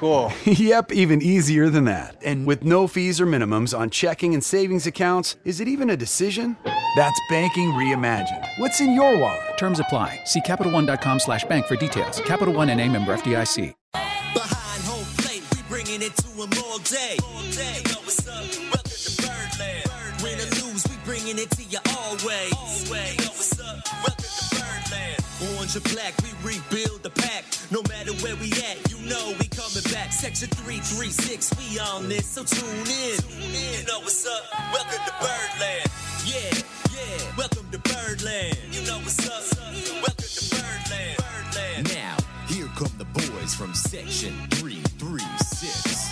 Cool. yep, even easier than that. And with no fees or minimums on checking and savings accounts, is it even a decision? That's banking reimagined. What's in your wallet? Terms apply. See CapitalOne.com slash bank for details. Capital One and a member FDIC. Behind home plate, we bringing it to them all day. All day. Know what's up? Welcome to Birdland. Win or lose, we bringing it to you always. Always. Know what's up? Welcome to Birdland. Orange or black, we rebuild the pack. No matter where we at, you know we coming back. Section 336, we on this, so tune in. In. Know what's up? Welcome to Birdland. Yeah, yeah. Welcome to Birdland. You know what's up? Welcome to Birdland. Birdland. Now, here come the boys from Section 336.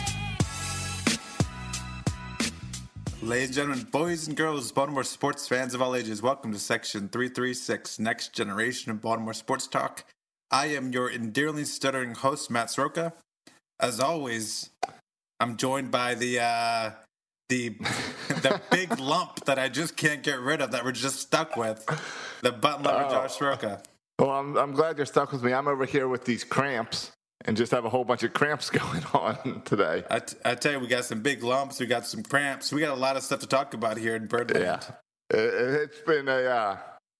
Ladies and gentlemen, boys and girls, Baltimore sports fans of all ages, welcome to Section 336, Next Generation of Baltimore Sports Talk. I am your endearingly stuttering host, Matt Soroka. As always, I'm joined by the uh, the the big lump that I just can't get rid of that we're just stuck with. The button lover, Josh Soroka. Well, I'm, I'm glad you're stuck with me. I'm over here with these cramps and just have a whole bunch of cramps going on today. I, t- I tell you, we got some big lumps, we got some cramps, we got a lot of stuff to talk about here in Birdland. Yeah. It, it's been a, uh,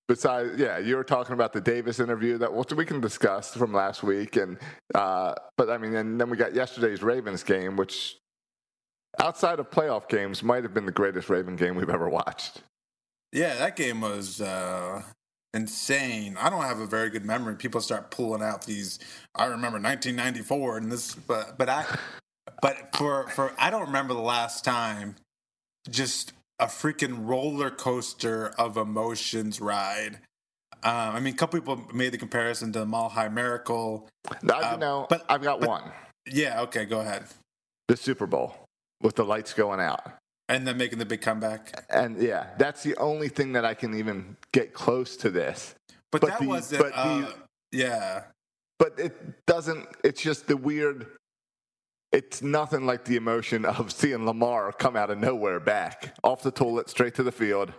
besides, yeah, you were talking about the Davis interview that we can discuss from last week. And, uh, but I mean, and then we got yesterday's Ravens game, which outside of playoff games might have been the greatest Raven game we've ever watched. Yeah, that game was uh, insane. I don't have a very good memory. People start pulling out these. I remember 1994 and this, but but I, but for for I don't remember the last time. Just a freaking roller coaster of emotions ride. Um, I mean, a couple people made the comparison to the Mile High Miracle. Uh, no but- I've got but- one Yeah, okay, go ahead. the Super Bowl with the lights going out. And then making the big comeback. And yeah, that's the only thing that I can even get close to this. But, But that the- wasn't. but the- uh, yeah. but it doesn't it's just the weird it's nothing like the emotion of seeing lamar come out of nowhere back off the toilet straight to the field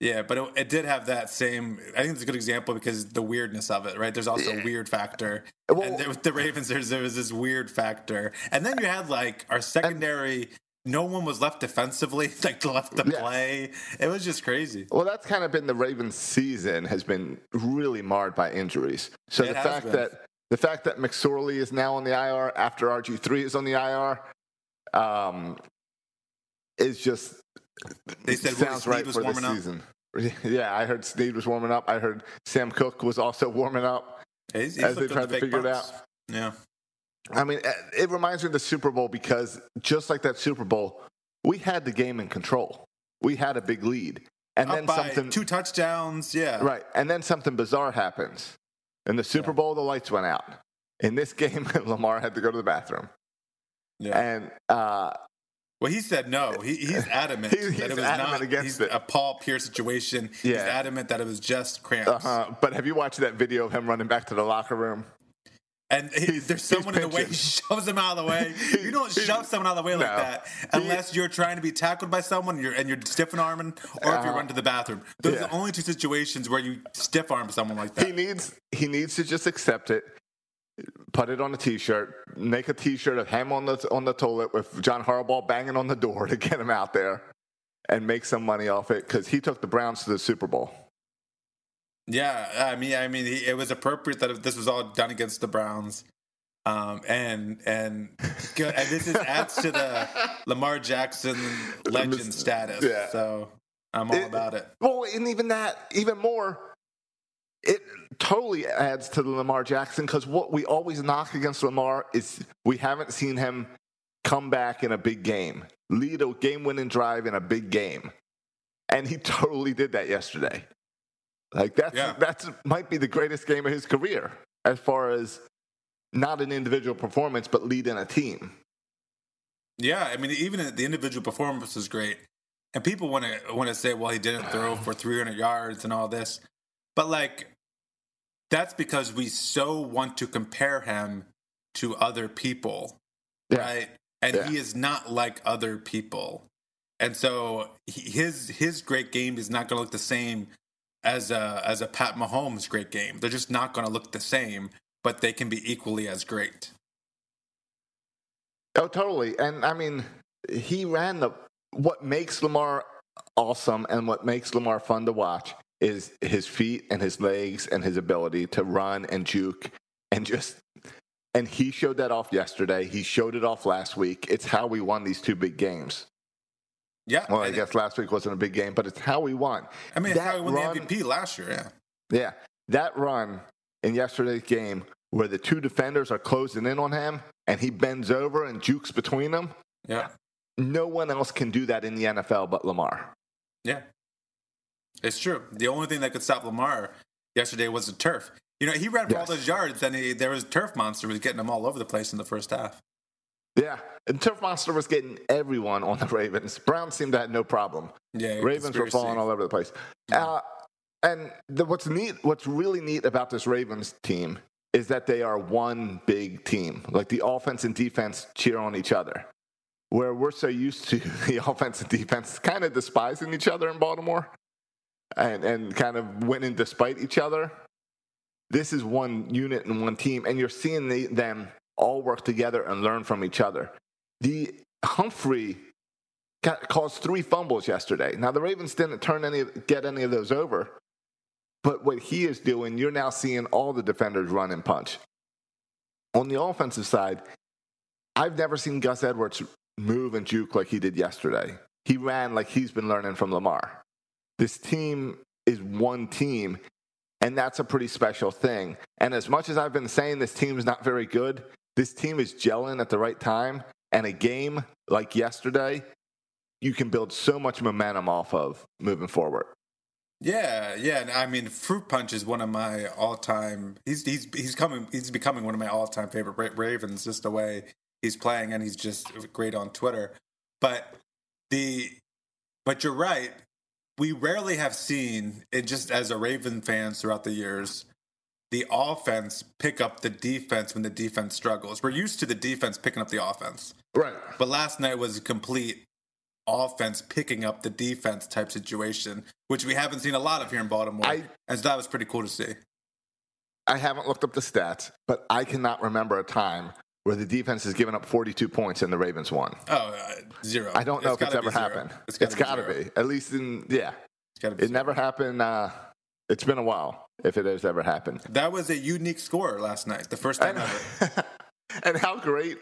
Yeah, but it, it did have that same. I think it's a good example because the weirdness of it, right? There's also a weird factor, Well- and there, with the Ravens, there's, there was this weird factor, and then you had like our secondary. no one was left defensively, like left to Yeah. play. It was just crazy. well that's kind of been the ravens season has been really marred by injuries so It the fact been. that the fact that mcsorley is now on the ir after rg3 is on the ir um, is just They said sounds right for the season yeah i heard snead was warming up i heard sam cook was also warming up He's, he's as they tried to the fake figure it out. Yeah, I mean, eh, it reminds me of the Super Bowl because just like that Super Bowl, we had the game in control. We had a big lead, and up then something two touchdowns. Yeah, right, and then something bizarre happens. In the Super Bowl, the lights went out. In this game, Lamar had to go to the bathroom, Yeah. and uh, Well, he said no. He, he's adamant He's- that it was adamant not against it. a Paul Pierce situation. Yeah. He's Yeah. adamant that it was just cramps. Uh-huh. but have you watched that video of him running back to the locker room? And He's- there's someone in the way. He shoves him out of the way. You don't shove someone out of the way like that unless you're trying to be tackled by someone and you're, and you're stiff arming, or if you run to the bathroom. Those are the only two situations where you stiff arm someone like that. He needs he needs to just accept it, put it on a T-shirt, make a T-shirt of him on the on the toilet with John Harbaugh banging on the door to get him out there, and make some money off it because he took the Browns to the Super Bowl. Yeah, I mean, I mean, he, it was appropriate that this was all done against the Browns. Um, and and good, and this is adds to the Lamar Jackson legend status. Yeah. So I'm all It- about it. Well, and even that, even more, it totally adds to the Lamar Jackson because what we always knock against Lamar is we haven't seen him come back in a big game, lead a game winning drive in a big game. And he totally did that yesterday. Like that's Yeah. that's might be the greatest game of his career as far as not an individual performance, but leading a team. Yeah, I mean, even the individual performance is great, and people want to want to say, well, he didn't throw for 300 yards and all this, but like, that's because we so want to compare him to other people, Yeah. right? And Yeah. he is not like other people, and so his his great game is not going to look the same as a as a Pat Mahomes great game. They're just not going to look the same, but they can be equally as great. Oh, totally. And I mean, he ran the what makes Lamar awesome and what makes Lamar fun to watch is his feet and his legs and his ability to run and juke and just and he showed that off yesterday. He showed it off last week. It's how we won these two big games. Yeah, Well, I guess last week wasn't a big game, but it's how we won. I mean, it's That how he won run- the MVP last year. Yeah. Yeah, that run in yesterday's game where the two defenders are closing in on him and he bends over and jukes between them. Yeah. No one else can do that in the NFL but Lamar. Yeah. It's true. The only thing that could stop Lamar yesterday was the turf. You know, he ran for all those yards, and he, there was turf monster was getting him all over the place in the first half. Yeah, and Turf Monster was getting everyone on the Ravens. Browns seemed to have no problem. Yeah, Ravens were falling all over the place. Uh, and the, what's neat, what's really neat about this Ravens team is that they are one big team. Like the offense and defense cheer on each other. Where we're so used to the offense and defense kind of despising each other in Baltimore and, and kind of winning despite each other. This is one unit and one team, and you're seeing the, them all work together and learn from each other. The Humphrey caused three fumbles yesterday. Now the Ravens didn't turn any get any of those over, but what he is doing, you're now seeing all the defenders run and punch. On the offensive side, I've never seen Gus Edwards move and juke like he did yesterday. He ran like he's been learning from Lamar. This team is one team, and that's a pretty special thing. And as much as I've been saying this team is not very good, this team is gelling at the right time. And a game like yesterday, you can build so much momentum off of moving forward. Yeah, yeah. and I mean, Fruit Punch is one of my all-time. He's he's he's coming. He's becoming one of my all-time favorite Ravens. Just the way he's playing, and he's just great on Twitter. But the, but you're right. We rarely have seen it. Just as a Raven fans throughout the years, the offense pick up the defense when the defense struggles. We're used to the defense picking up the offense. Right. But last night was a complete offense picking up the defense type situation, which we haven't seen a lot of here in Baltimore. I- and so that was pretty cool to see. I haven't looked up the stats, but I cannot remember a time where the defense has given up 42 points and the Ravens won. Oh, uh, zero. I don't know if it's ever zero. happened. It's it's got to be. At least in, yeah. It's gotta be It zero. never happened. Uh, it's been a while if it has ever happened. That was a unique score last night. The first time ever. and how great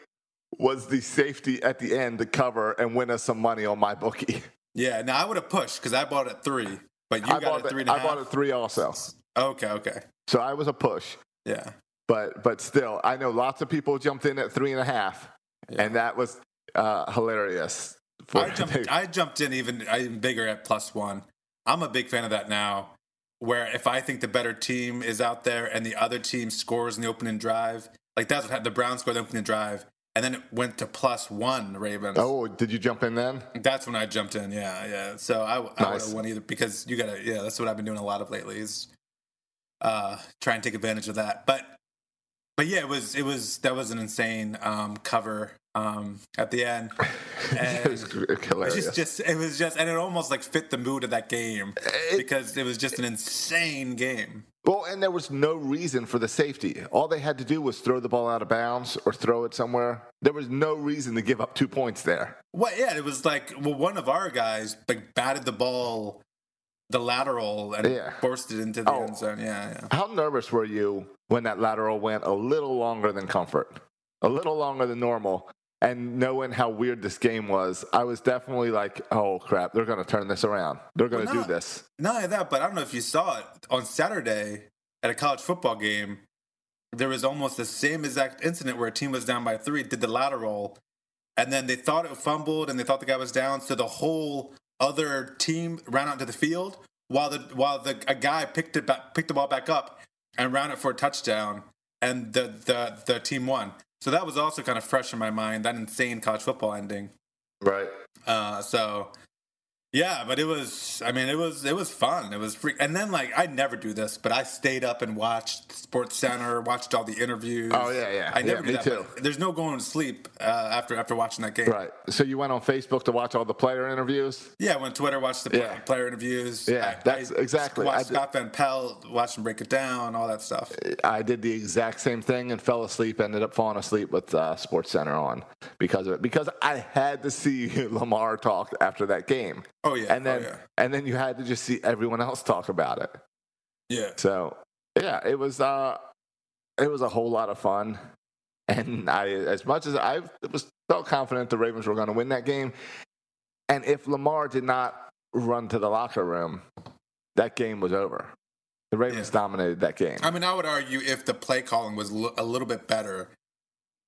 was the safety at the end to cover and win us some money on my bookie? Yeah. Now I would have pushed because I bought it three, but you I got bought it three and a I half. bought it three also. Okay. Okay. So I was a push. Yeah. but but still, I know lots of people jumped in at three and a half, and that was uh, hilarious. For I jumped. I jumped in even even bigger at plus one. I'm a big fan of that now. Where if I think the better team is out there and the other team scores in the opening drive, like that's what happened. The Browns scored the opening drive, and then it went to plus one. Ravens. oh, did you jump in then? That's when I jumped in. Yeah, yeah. So I, I would Nice. have won either because you gotta. Yeah, that's what I've been doing a lot of lately is uh, try and take advantage of that. But but yeah, it was it was that was an insane um, cover um, at the end. it was And it was just, just it was just and it almost like fit the mood of that game It- because it was just an insane game. well, and there was no reason for the safety. All they had to do was throw the ball out of bounds or throw it somewhere. There was no reason to give up two points there. Well, Yeah, it was like well, one of our guys like batted the ball, the lateral, and Yeah. forced it into the Oh. end zone. Yeah, yeah. How nervous were you when that lateral went a little longer than comfort, a little longer than normal? And knowing how weird this game was, I was definitely like, "Oh crap, they're going to turn this around. They're going to Well, do this." Not only that, but I don't know if you saw it on Saturday. at a college football game, there was almost the same exact incident where a team was down by three, did the lateral, and then they thought it fumbled and they thought the guy was down, so the whole other team ran out to the field while the while the a guy picked it back, picked the ball back up and ran it for a touchdown, and the the the team won. So that was also kind of fresh in my mind. That insane college football ending. Right. Uh, so yeah, but it was. I mean, it was it was fun. It was free. And then like I never do this, but I stayed up and watched Sports Center, watched all the interviews. Oh, yeah, yeah. I never Yeah, do me that. too. There's no going to sleep uh, after after watching that game. Right. So you went on Facebook to watch all the player interviews? Yeah, I when Twitter watched the Yeah. player interviews. Yeah, I- that's I exactly- I Watched Scott Van Pelt, watched him break it down, all that stuff. I did the exact same thing and fell asleep. Ended up falling asleep with uh, Sports Center on because of it. Because I had to see Lamar talk after that game. Oh yeah, and then oh, yeah. and then you had to just see everyone else talk about it. yeah. So yeah, it was uh, it was a whole lot of fun. And I, as much as I was felt confident the Ravens were going to win that game, and if Lamar did not run to the locker room, that game was over. The Ravens Yeah. dominated that game. I mean, I would argue if the play calling was a little bit better,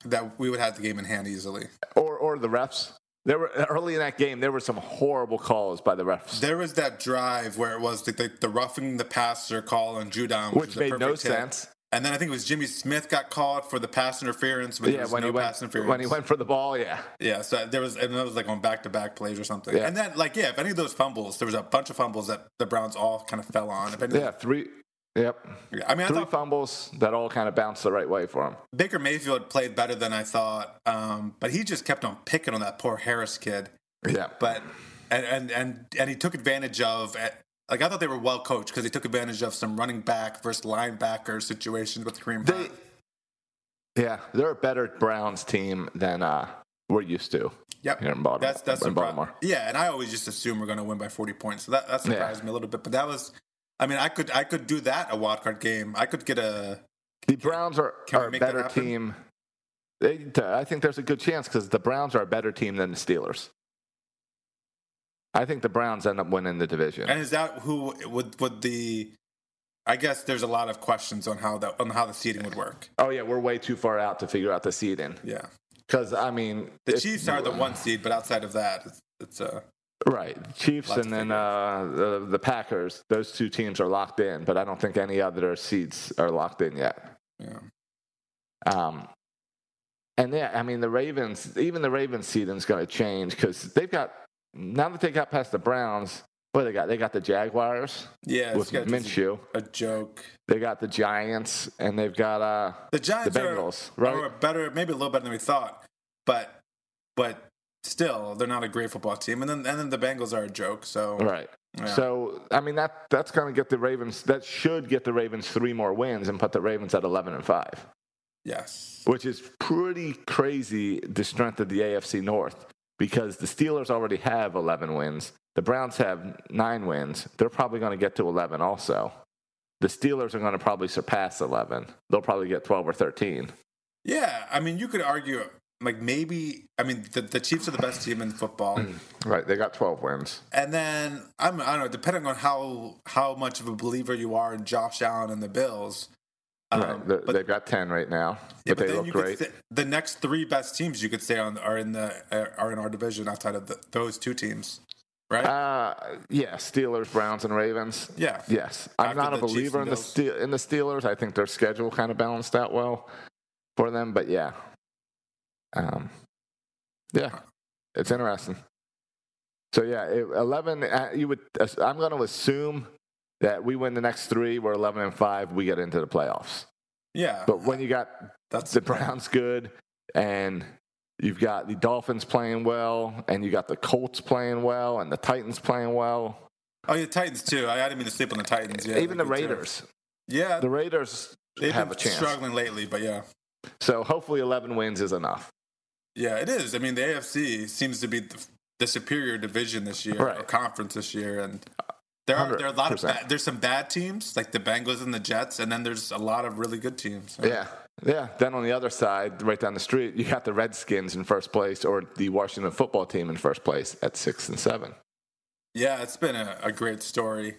that we would have the game in hand easily. or or the refs. There were early in that game. There were some horrible calls by the refs, There was that drive where it was the, the, the roughing the passer call on Judon, which was made no hit. sense. And then I think it was Jimmy Smith got called for the pass interference, but Yeah, when no he pass went interference. when he went for the ball, yeah, Yeah, so there was, and that was like on back to back plays or something. Yeah. And then, like, yeah, if any of those fumbles, there was a bunch of fumbles that the Browns all kind of fell on. If any, yeah, three, yep, I mean, I three thought fumbles that all kind of bounced the right way for him. Baker Mayfield played better than I thought, um, but he just kept on picking on that poor Harris kid. Yeah, But and and and, and he took advantage of. Like I thought they were well coached because he took advantage of some running back versus linebacker situations with Kareem They, yeah, they're a better Browns team than uh, we're used to. Yep, here in Baltimore- That's that's in Baltimore. Yeah, and I always just assume we're going to win by forty points, so that that surprised Yeah. me a little bit. But that was, I mean, I could I could do that a wild card game. I could get a The Browns are, are a better team. They, I think there's a good chance because the Browns are a better team than the Steelers. I think the Browns end up winning the division. And is that who would would the? I guess there's a lot of questions on how that on how the seating would work. oh yeah, we're way too far out to figure out the seeding. Yeah, Because I mean, the Chiefs are the one seed, but outside of that, it's, it's uh Right, Chiefs and then uh, the, the Packers. Those two teams are locked in, but I don't think any other seats are locked in yet. yeah. Um, and yeah, I mean the Ravens. Even the Ravens seeding is going to change because they've got now that they got past the Browns. What they got? They got the Jaguars Yeah, with Minshew. a joke. They got the Giants, and they've got uh, The Giants the are- Bengals, are, right? better, maybe a little better than we thought, but but still, they're not a great football team. And then and then the Bengals are a joke. So Right. Yeah. So I mean that that's going to get the Ravens. That should get the Ravens three more wins and put the Ravens at eleven and five. yes, which is pretty crazy the strength of the AFC North because the Steelers already have 11 wins. The Browns have nine wins. They're probably going to get to 11 also. The Steelers are going to probably surpass 11. They'll probably get 12 or 13. yeah. I mean, you could argue like maybe. I mean, the, the Chiefs are the best team in football. Right, they got 12 wins. And then I'm I don't know, depending on how how much of a believer you are in Josh Allen and the Bills. Um, right, but, they've got 10 right now, yeah, but they look great. The next three best teams you could say on are in the uh, are in our division outside of the, those two teams, right? Uh, yeah, Steelers, Browns, and Ravens. Yeah. Yes, I'm After not a believer in the. Ste- in the Steelers. I think their schedule kind of balanced out well for them, but yeah, um, yeah, it's interesting. So yeah, it, eleven. Uh, you would. I'm going to assume that we win the next three. We're eleven and five. We get into the playoffs. yeah, But when you got that's the Browns good, and you've got the Dolphins playing well, and you got the Colts playing well, and the Titans playing well. Oh, yeah, Titans too. I, I didn't mean to sleep on the Titans. Yeah, Even the too. Raiders. Yeah, The Raiders they've have been a chance. struggling lately, but yeah, So hopefully 11 wins is enough. Yeah, it is. I mean, the AFC seems to be the, the superior division this year, Right. or conference this year, and there are there are a lot of bad, there's some bad teams like the Bengals and the Jets, and then there's a lot of really good teams. So- Yeah. Yeah. Then on the other side, right down the street, you got the Redskins in first place or the Washington football team in first place at six and seven. Yeah, it's been a, a great story.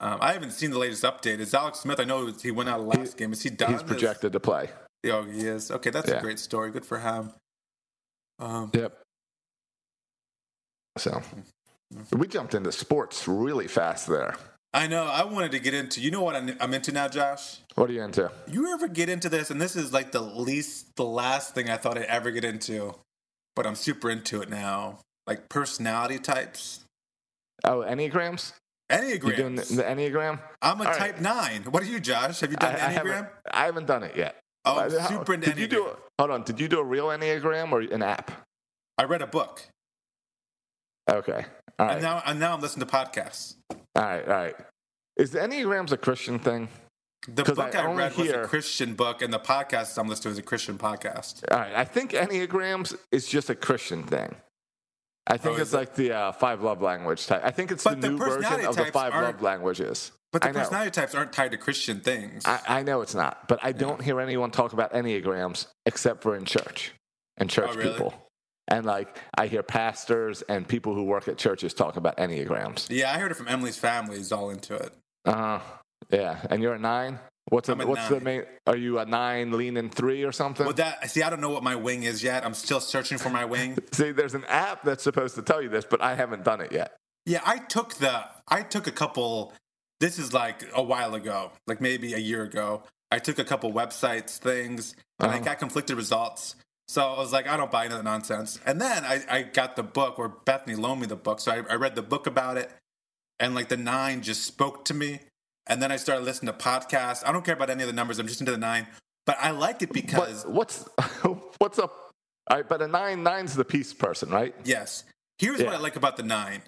Um, I haven't seen the latest update. Is Alex Smith? I know he went out last game. Is he done? He's projected to play. Is, oh, he is. Okay, that's Yeah. a great story. Good for him. Um, Yep. So we jumped into sports really fast there. I know. I wanted to get into. You know what I'm, into now, Josh? What are you into? You ever get into this? And this is like the least, the last thing I thought I'd ever get into, but I'm super into it now. Like personality types, Oh, Enneagrams? You doing the, the Enneagram? I'm a All right. type nine. What are you, Josh? Have you done I, the I haven't, enneagram? I haven't done it yet. Oh, I'm super into Did you do? Enneagram. Hold on. Did you do a real Enneagram or an app? I read a book, Okay. All right. and now and now I'm listening to podcasts. all right. All right. Is the Enneagrams a Christian thing? The book I I, read was a Christian book, and the podcast I'm listening to is a Christian podcast. All right. I think Enneagrams is just a Christian thing. I think Oh, it's is it? like the uh, five love language type. I think it's But the the new version of the five love languages. But the personality types aren't tied to Christian things. I, I know it's not, but I don't hear anyone talk about Enneagrams except for in church and church Oh, really? people. And like, I hear pastors and people who work at churches talk about Enneagrams. yeah, I heard it from Emily's family. He's all into it. Uh, yeah. And you're a nine? What's, a, what's the main? Are you a nine leaning three or something? Well, that see, I don't know what my wing is yet. I'm still searching for my wing. See, there's an app that's supposed to tell you this, but I haven't done it yet. Yeah, I took the I took a couple this is like a while ago, like maybe a year ago. I took a couple websites things and I Uh-huh. got conflicted results. So I was like, I don't buy into the nonsense. And then I, I got the book where Bethany loaned me the book. So I, I read the book about it and like the nine just spoke to me. And then I started listening to podcasts. I don't care about any of the numbers. I'm just into the nine. But I like it because But what's what's up? All right, but a nine nine's the peace person, right? Yes. Here's what I like about the nine.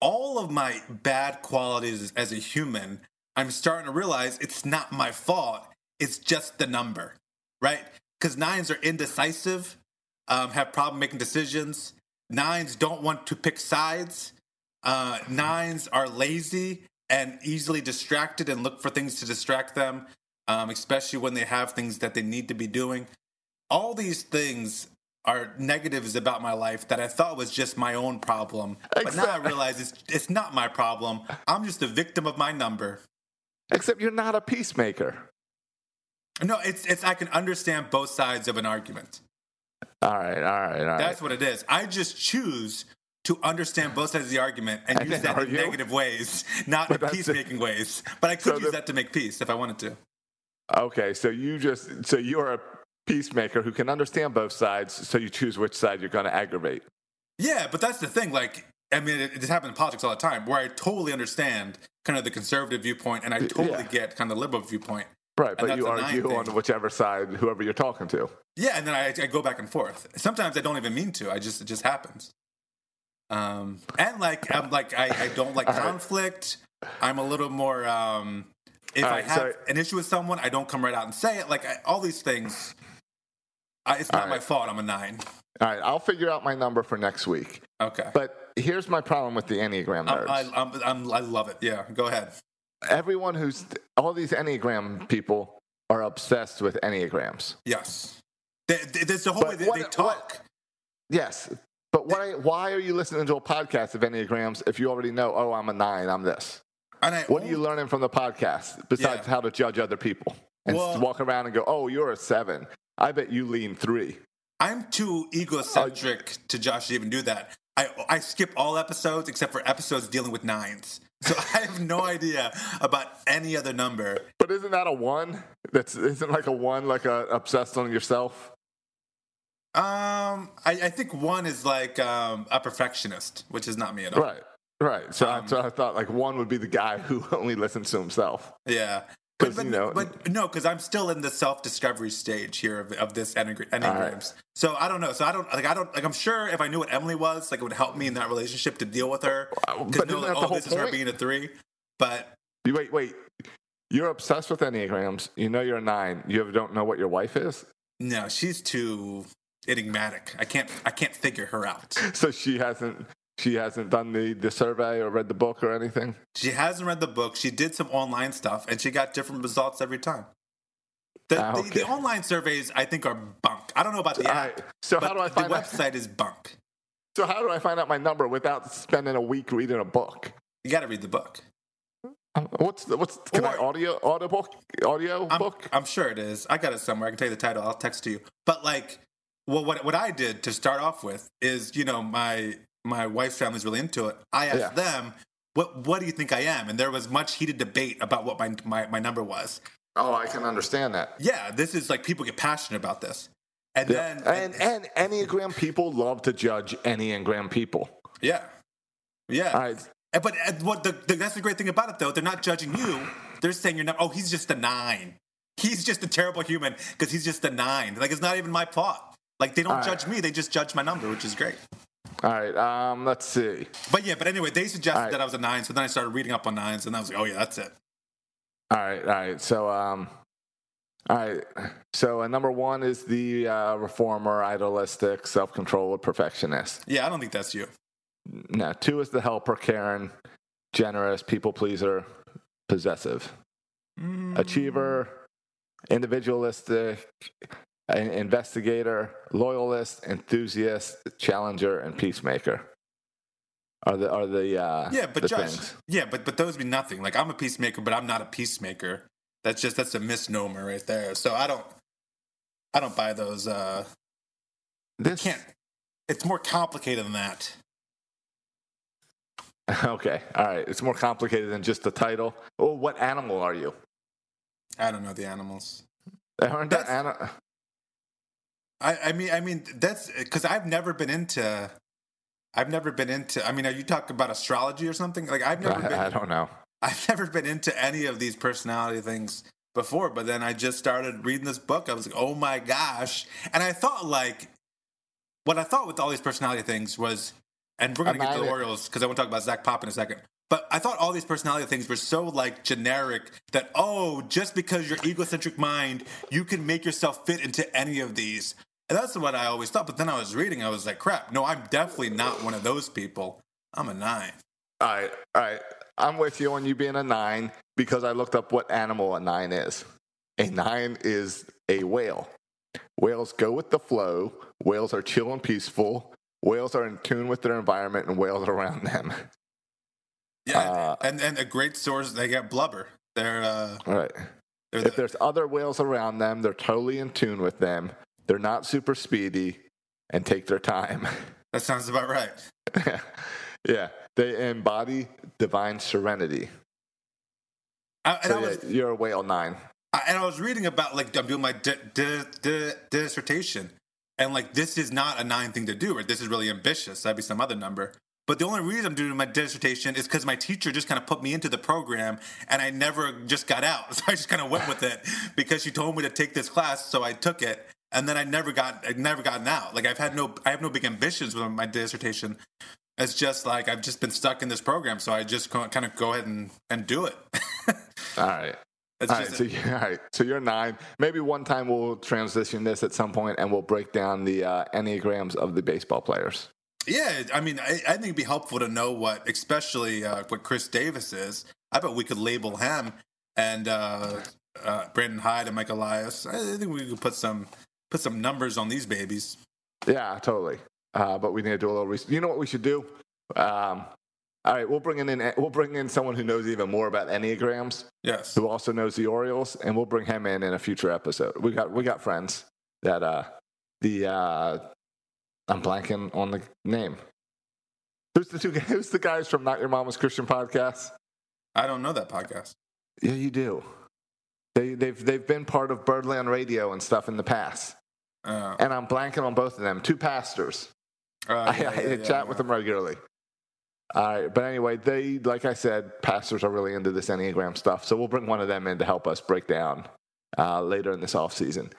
All of my bad qualities as a human, I'm starting to realize it's not my fault. It's just the number, right? Because nines are indecisive, um, have problem making decisions. Nines don't want to pick sides. Uh, nines are lazy and easily distracted and look for things to distract them, um, especially when they have things that they need to be doing all these things are negatives about my life that I thought was just my own problem. But now I realize it's it's not my problem. I'm just a victim of my number. Except you're not a peacemaker. No, it's it's I can understand both sides of an argument. All right, all right, all right. That's what it is. I just choose to understand both sides of the argument and use that in negative ways, not But in that's it. peacemaking ways. But I could So use the- that to make peace if I wanted to. Okay, so you just so you're a peacemaker who can understand both sides, so you choose which side you're going to aggravate. Yeah, but that's the thing. Like, I mean, it, it happens in politics all the time, where I totally understand kind of the conservative viewpoint, and I totally Yeah. get kind of the liberal viewpoint. Right, And but you argue thing. on whichever side, whoever you're talking to. Yeah, and then I, I go back and forth. Sometimes I don't even mean to. I just it just happens. Um, and like I'm like I, I don't like All right. conflict. I'm a little more. Um, if All I right, have an issue with someone, I don't come right out and say it. Like I, all these things, I, it's not All my fault. I'm a nine. All right, I'll figure out my number for next week. Okay. But here's my problem with the Enneagram nerds. I, I'm, I'm, I love it. Yeah, go ahead. Everyone who's all these Enneagram people are obsessed with Enneagrams. Yes. They, they, there's the whole But way they, what- they what- talk. Yes, but why why are you listening to a podcast of Enneagrams if you already know? Oh, I'm a nine. I'm this. And I, What are you learning from the podcast besides Yeah. how to judge other people and Well- walk around and go, "Oh, you're a seven. I bet you lean three. I'm too egocentric to Josh to even do that. I, I skip all episodes except for episodes dealing with nines. So I have no idea about any other number. But isn't that a one? That's isn't like a one like a obsessed on yourself. Um, I, I think one is like um, a perfectionist, which is not me at all. Right, right. So, I, Um, so I thought like one would be the guy who only listens to himself. Yeah. But, but, you know- but no, because I'm still in the self-discovery stage here of, of this enneagram, right. So I don't know. So I don't like. I don't like. I'm sure if I knew what Emily was, like, it would help me in that relationship to deal with her. But know, like, oh, this is her being a three. But You wait, wait. You're obsessed with enneagrams. You know you're a nine. You don't know what your wife is. no, she's too enigmatic. I can't. I can't figure her out. So she hasn't. She hasn't done the, the survey or read the book or anything. She hasn't read the book. She did some online stuff, and she got different results every time. The, Ah, okay. the online surveys, I think, are bunk. I don't know about the app. right. So how do I find the out? website is bunk. So how do I find out my number without spending a week reading a book? You got to read the book. What's the, what's can I Or- audio audible audio I'm, book? I'm sure it is. I got it somewhere. I can tell you the title. I'll text to you. But like, well, what what I did to start off with is, you know, my my wife's family's really into it. I asked Yeah. them, what what do you think I am? And there was much heated debate about what my my, my number was. Oh, I can understand that. Yeah, this is like people get passionate about this, and Yeah. then and and Enneagram people love to judge Enneagram people. yeah, yeah. And- But what the, the that's the great thing about it though. They're not judging you. They're saying you're not. Oh, he's just a nine. He's just a terrible human because he's just a nine. Like it's not even my plot. Like they don't All right. judge me. They just judge my number, which is great. All right. Um, let's see. But yeah. But anyway, they suggested right. that I was a nine. So then I started reading up on nines, and I was like, oh yeah, that's it. All right. All right. So um, all right. So uh, number one is the uh, reformer, idealistic, self-controlled, perfectionist. Yeah, I don't think that's you. Now, two is the helper, Karen, generous, people pleaser, possessive, achiever, individualistic, in- investigator, loyalist, enthusiast, challenger, and peacemaker. Are the are the uh, Yeah, but the Josh. things. Yeah, but but those mean nothing. Like I'm a peacemaker, but I'm not a peacemaker. That's just that's a misnomer right there. So I don't. I don't buy those. uh This Can't. It's more complicated than that. Okay, all right. It's more complicated than just the title. Oh, what animal are you? I don't know the animals. Aren't that That's- ani- I, I mean, I mean, that's because I've never been into. I've never been into. I mean, are you talking about astrology or something? Like I've never been. I, I don't know. I've never been into any of these personality things before, but then I just started reading this book. I was like, oh my gosh. And I thought, like, what I thought with all these personality things was, and we're going to get to the Orioles because I want to talk about Zach Pop in a second. But I thought all these personality things were so like generic that oh, just because your egocentric mind, you can make yourself fit into any of these. And that's what I always thought. But then I was reading, I was like, crap, no, I'm definitely not one of those people. I'm a nine. All right, all right. I'm with you on you being a nine because I looked up what animal a nine is. A nine is a whale. Whales go with the flow. Whales are chill and peaceful. Whales are in tune with their environment and whales around them. Yeah, Uh, and and a great source. They get blubber. They're uh, All right. they're If the, there's other whales around them, they're totally in tune with them. They're not super speedy and take their time. that sounds about right. yeah, they embody divine serenity. I, and So I was yeah, you're a whale nine. I, and I was reading about like I'm doing my di- di- di- dissertation, and like this is not a nine thing to do. Right? This is really ambitious. That'd be some other number. But the only reason I'm doing my dissertation is because my teacher just kind of put me into the program, and I never just got out. So I just kind of went with it because she told me to take this class, so I took it, and then I never got, I never gotten out. Like I've had no, I have no big ambitions with my dissertation. It's just like I've just been stuck in this program, so I just kind of go ahead and and do it. All right. All right, so, all right, so you're nine. Maybe one time we'll transition this at some point and we'll break down the uh, enneagrams of the baseball players. Yeah, I mean, I, I think it'd be helpful to know what, especially uh, what Chris Davis is. I bet we could label him and uh, uh, Brandon Hyde and Mike Elias. I think we could put some put some numbers on these babies. Yeah, totally. Uh, but we need to do a little research. You know what we should do? Um, all right, we'll bring in we'll bring in someone who knows even more about enneagrams, Yes. who also knows the Orioles, and we'll bring him in in a future episode. We got we got friends that uh, the uh, I'm blanking on the name. Who's the two? Who's the guys from Not Your Mama's Christian podcast? I don't know that podcast. Yeah, you do. They, they've they've been part of Birdland Radio and stuff in the past, Uh, and I'm blanking on both of them. Two pastors. uh, I, yeah, I yeah, chat yeah, with them regularly. All right, but anyway, they like I said, pastors are really into this enneagram stuff, so we'll bring one of them in to help us break down uh, later in this off season.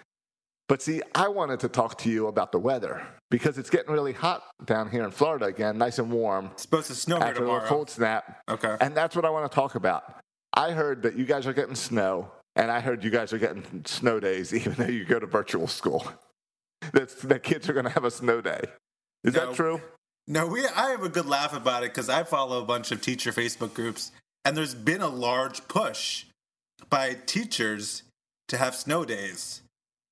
But see, I wanted to talk to you about the weather because it's getting really hot down here in Florida again, nice and warm It's supposed to snow here after a cold snap. Okay. And that's what I want to talk about. I heard that you guys are getting snow, and I heard you guys are getting snow days, even though you go to virtual school. That's that kids are going to have a snow day. Is No. that true? No, we. I have a good laugh about it because I follow a bunch of teacher Facebook groups, and there's been a large push by teachers to have snow days.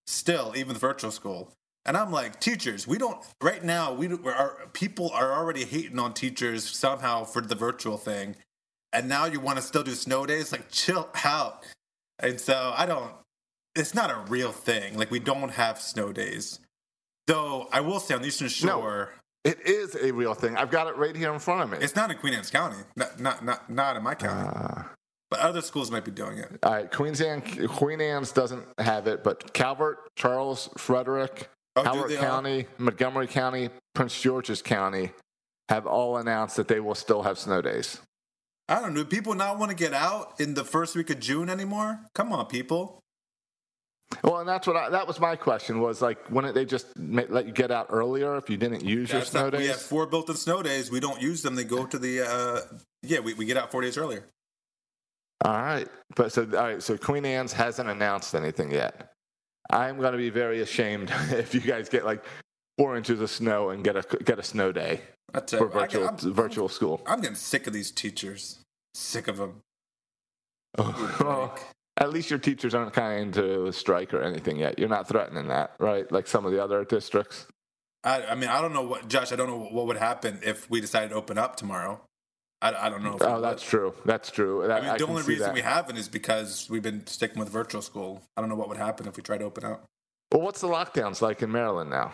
Still, even the virtual school, and I'm like, teachers, we don't right now. We our people are already hating on teachers somehow for the virtual thing, and now you want to still do snow days. Like, chill out. And so I don't. It's not a real thing. Like, we don't have snow days. Though I will say on the Eastern No. Shore, It is a real thing. I've got it right here in front of me. it's not in Queen Anne's County. Not not not, not in my county. Uh, but other schools might be doing it. all right, Queens Anne, Queen Anne's doesn't have it, but Calvert, Charles, Frederick, Oh, Howard they all? County, Montgomery County, Prince George's County have all announced that they will still have snow days. I don't know. Do people not want to get out in the first week of June anymore? Come on, people. Well, and that's what I, that was my question was like, wouldn't they just let you get out earlier if you didn't use your snow not, we have four built-in snow days. We don't use them. They go to the uh, yeah. We, we get out four days earlier. All right, but so all right, so Queen Anne's hasn't announced anything yet. I'm going to be very ashamed if you guys get like four inches of snow and get a get a snow day for you, I get- virtual I'm- virtual school. I'm getting sick of these teachers. Sick of them. well, at least your teachers aren't kind to strike or anything yet. You're not threatening that, right? Like some of the other districts. I, I mean, I don't know what Josh. I don't know what would happen if we decided to open up tomorrow. I, I don't know. Oh, that's true. That's true. I mean, the can only reason that. we haven't is because we've been sticking with virtual school. I don't know what would happen if we tried to open up. Well, what's the lockdowns like in Maryland now?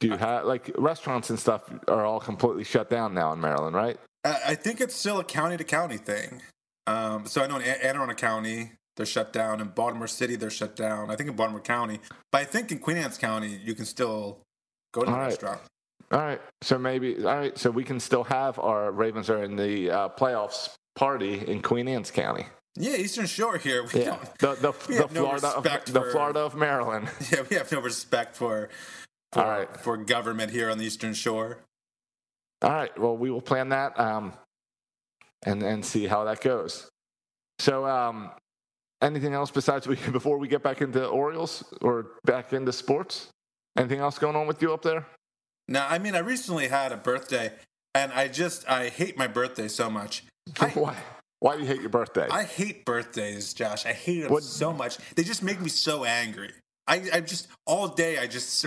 Do you have like restaurants and stuff are all completely shut down now in Maryland, right? I, I think it's still a county to county thing. Um, so I know in Anne Arundel County they're shut down. In Baltimore City they're shut down. I think in Baltimore County, but I think in Queen Anne's County you can still go to the All right. restaurant. All right. So maybe all right. So we can still have our Ravens are in the uh, playoffs party in Queen Anne's County. Yeah, Eastern Shore here. We Yeah. don't, The the, we the have no Florida of, respect the Florida of Maryland. yeah, we have no respect for for, All right. for government here on the Eastern Shore. All right. Well, we will plan that um, and and see how that goes. So, um, anything else besides we before we get back into Orioles or back into sports? Anything else going on with you up there? Now, I mean, I recently had a birthday, and I just I hate my birthday so much. I, Why? Why do you hate your birthday? I hate birthdays, Josh. I hate them What- so much. They just make me so angry. I, I just all day I just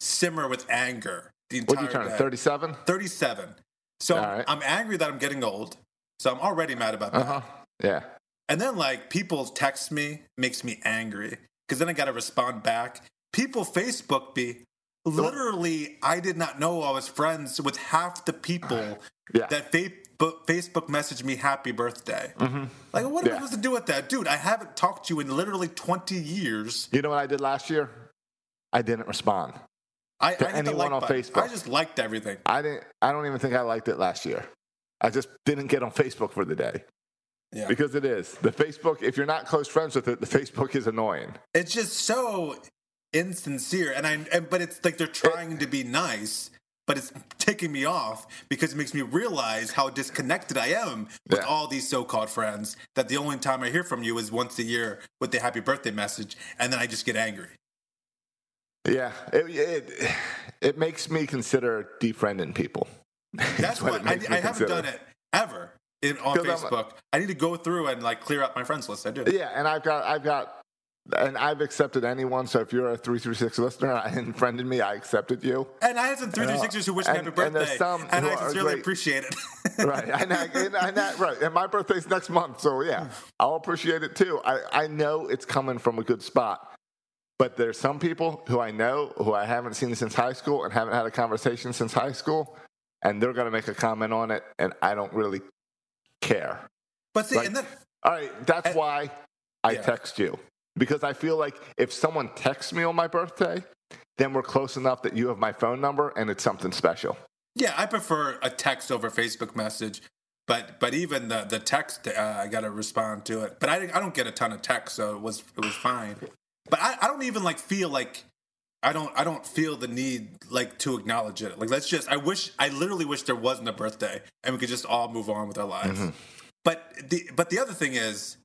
simmer with anger the entire what are you turning? Thirty-seven. 37. So right. I'm angry that I'm getting old. So I'm already mad about that. Uh huh. Yeah. And then like people text me, makes me angry because then I got to respond back. People Facebook me. Literally, I did not know I was friends with half the people Yeah. that Facebook Facebook messaged me happy birthday. Like, what am I Mm-hmm. Supposed to do with that, dude? I haven't talked to you in literally 20 years. You know what I did last year? I didn't respond. I, To I anyone like on button. Facebook. I just liked everything. I didn't. I don't even think I liked it last year. I just didn't get on Facebook for the day Yeah. because it is the Facebook. If you're not close friends with it, the Facebook is annoying. it's just so insincere and i and, but it's like they're trying to be nice but it's taking me off because it makes me realize how disconnected i am with Yeah. all these so-called friends that the only time i hear from you is once a year with the happy birthday message and then i just get angry Yeah, it it, it makes me consider defriending people. That's what, I, I haven't consider. done it ever in, on 'Cause I'm- facebook i need to go through and like clear up my friends list i do Yeah, and I've got I've got and I've accepted anyone. So if you're a three three six listener and friended me, I accepted you. and I have some 336ers who wish me And- happy and there's birthday, some and, I sincerely great. appreciate it. right, and, I, and, and that, right, and my birthday's next month, so yeah, hmm. I'll appreciate it too. I, I know it's coming from a good spot, but there's some people who I know who I haven't seen since high school and haven't had a conversation since high school, and they're gonna make a comment on it, and I don't really care. But see, Like- and then All right, that's And- why I Yeah. text you because I feel like if someone texts me on my birthday, then we're close enough that you have my phone number and it's something special. Yeah, I prefer a text over Facebook message, but but even the the text, uh, I got to respond to it. But I I don't get a ton of text, so it was it was fine. But I, I don't even like feel like I don't I don't feel the need like to acknowledge it. Like let's just I wish I literally wish there wasn't a birthday and we could just all move on with our lives. Mm-hmm. But the but the other thing is,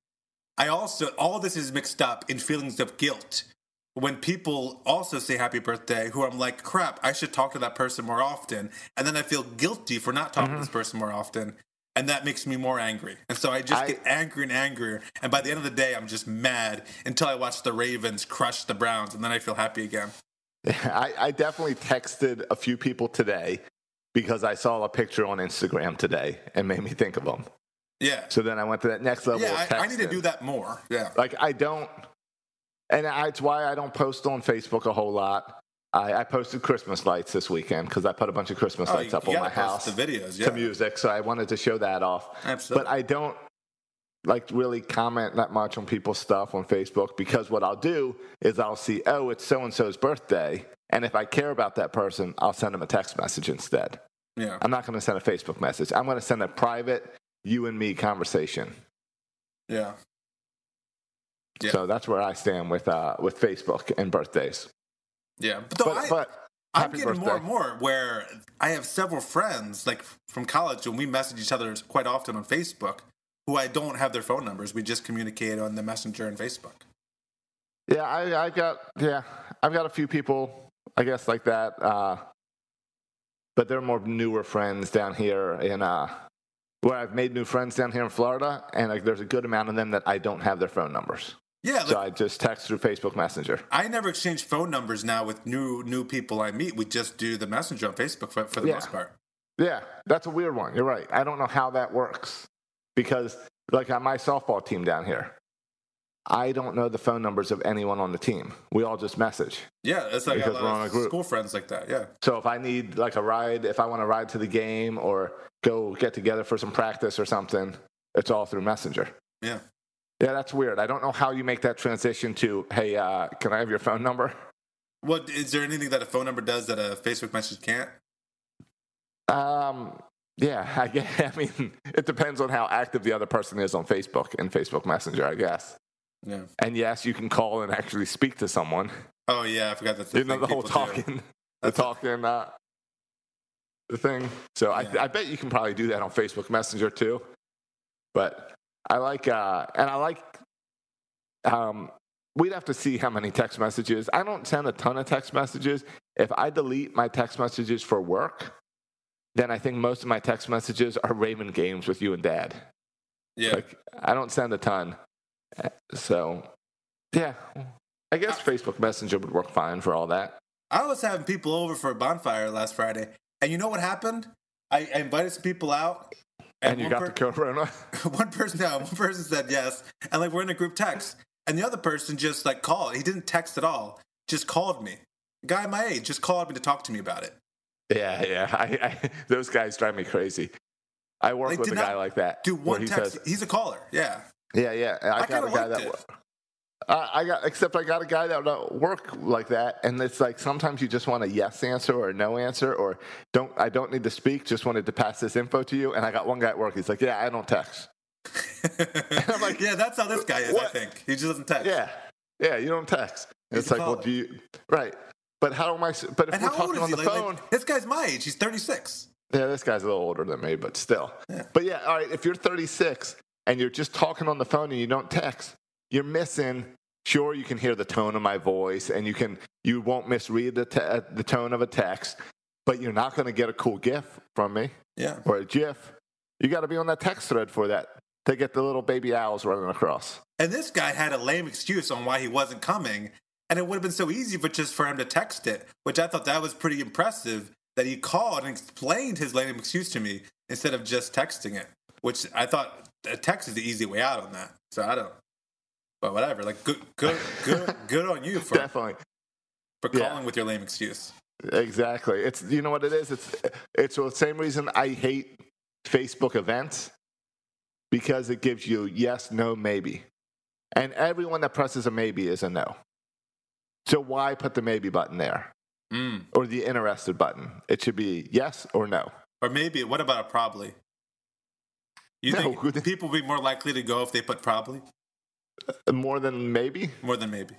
I also all this is mixed up in feelings of guilt when people also say happy birthday who I'm like, crap, I should talk to that person more often. And then I feel guilty for not talking to this mm-hmm. person more often. And that makes me more angry. And so I just I- get angrier and angrier. And by the end of the day, I'm just mad until I watch the Ravens crush the Browns. And then I feel happy again. I, I definitely texted a few people today because I saw a picture on Instagram today and made me think of them. Yeah. So then I went to that next level. Yeah, I, I need to do that more. Yeah. Like I don't, and I, it's why I don't post on Facebook a whole lot. I, I posted Christmas lights this weekend because I put a bunch of Christmas Oh, lights up on my house the videos, yeah. to music, so I wanted to show that off. Absolutely. But I don't like really comment that much on people's stuff on Facebook because what I'll do is I'll see, oh, it's so and so's birthday, and if I care about that person, I'll send them a text message instead. Yeah. I'm not going to send a Facebook message. I'm going to send a private you and me conversation. Yeah. Yeah. So that's where I stand with uh, with Facebook and birthdays. Yeah. But, But, I, but I'm getting more and more where I have several friends, like from college, and we message each other quite often on Facebook, who I don't have their phone numbers. We just communicate on the Messenger and Facebook. Yeah, I, I got yeah, I've got a few people, I guess, like that. Uh, but they're more newer friends down here in uh, where I've made new friends down here in Florida, and like, there's a good amount of them that I don't have their phone numbers. Yeah. So I just text through Facebook Messenger. I never exchange phone numbers now with new new people I meet. We just do the Messenger on Facebook for, for the Yeah. most part. Yeah, that's a weird one. You're right. I don't know how that works because, like, on my softball team down here, I don't know the phone numbers of anyone on the team. We all just message. Yeah, it's like a Because lot we're on of a group. school friends like that. Yeah. So if I need like a ride, if I want to ride to the game or go get together for some practice or something, it's all through Messenger. Yeah. Yeah, that's weird. I don't know how you make that transition to, hey, uh, can I have your phone number? What is there anything that a phone number does that a Facebook message can't? Um, yeah, I, guess, I mean, it depends on how active the other person is on Facebook and Facebook Messenger, I guess. Yeah. And yes, you can call and actually speak to someone. Oh yeah, I forgot that. the You know, the whole do. talking, the talking, uh, the thing. So Yeah. I, I bet you can probably do that on Facebook Messenger too. But I like, uh, and I like, um, we'd have to see how many text messages. I don't send a ton of text messages. If I delete my text messages for work, then I think most of my text messages are Raymond games with you and dad. Yeah. Like, I don't send a ton. Uh, So, yeah, I guess Facebook Messenger would work fine for all that. I was having people over for a bonfire last Friday, and you know what happened? I, I invited some people out, And you got per- the corona. one person, no, one person said yes, and like we're in a group text, and the other person just like called. He didn't text at all, just called me. A guy my age just called me to talk to me about it. Yeah, yeah. I, I, those guys drive me crazy. I work Like, with a guy not like that. Do one he text. says- he's a caller. Yeah. yeah, yeah. I, I got a guy that. it. Uh, I got, except I got a guy that don't work like that, and it's like sometimes you just want a yes answer or a no answer, or don't. I don't need to speak. Just wanted to pass this info to you. And I got one guy at work. He's like, "Yeah, I don't text." I'm like, yeah, that's how this guy is. I think he just doesn't text. Yeah, yeah. You don't text. He's it's like, well, do you? Right. But how am I? But if And we're old talking is on he? the Like, phone, like, this guy's my age. He's 36. Yeah, this guy's a little older than me, but still. Yeah. But yeah, all right, if you're 36 and you're just talking on the phone and you don't text, you're missing. Sure, you can hear the tone of my voice and you can you won't misread the te- uh, the tone of a text, but you're not going to get a cool GIF from me Yeah. or a GIF. You got to be on that text thread for that to get the little baby owls running across. And this guy had a lame excuse on why he wasn't coming, and it would have been so easy for just for him to text it, which I thought that was pretty impressive. That he called and explained his lame excuse to me instead of just texting it, which I thought a text is the easy way out on that. So I don't. But whatever. Like good, good, good, good on you for Definitely. for Yeah. calling with your lame excuse. Exactly. It's you know what it is. It's it's the same reason I hate Facebook events because it gives you yes, no, maybe, and everyone that presses a maybe is a no. So why put the maybe button there Mm. or the interested button? It should be yes or no. Or maybe what about a probably? You No, think people would be more likely to go if they put probably More than maybe, more than maybe?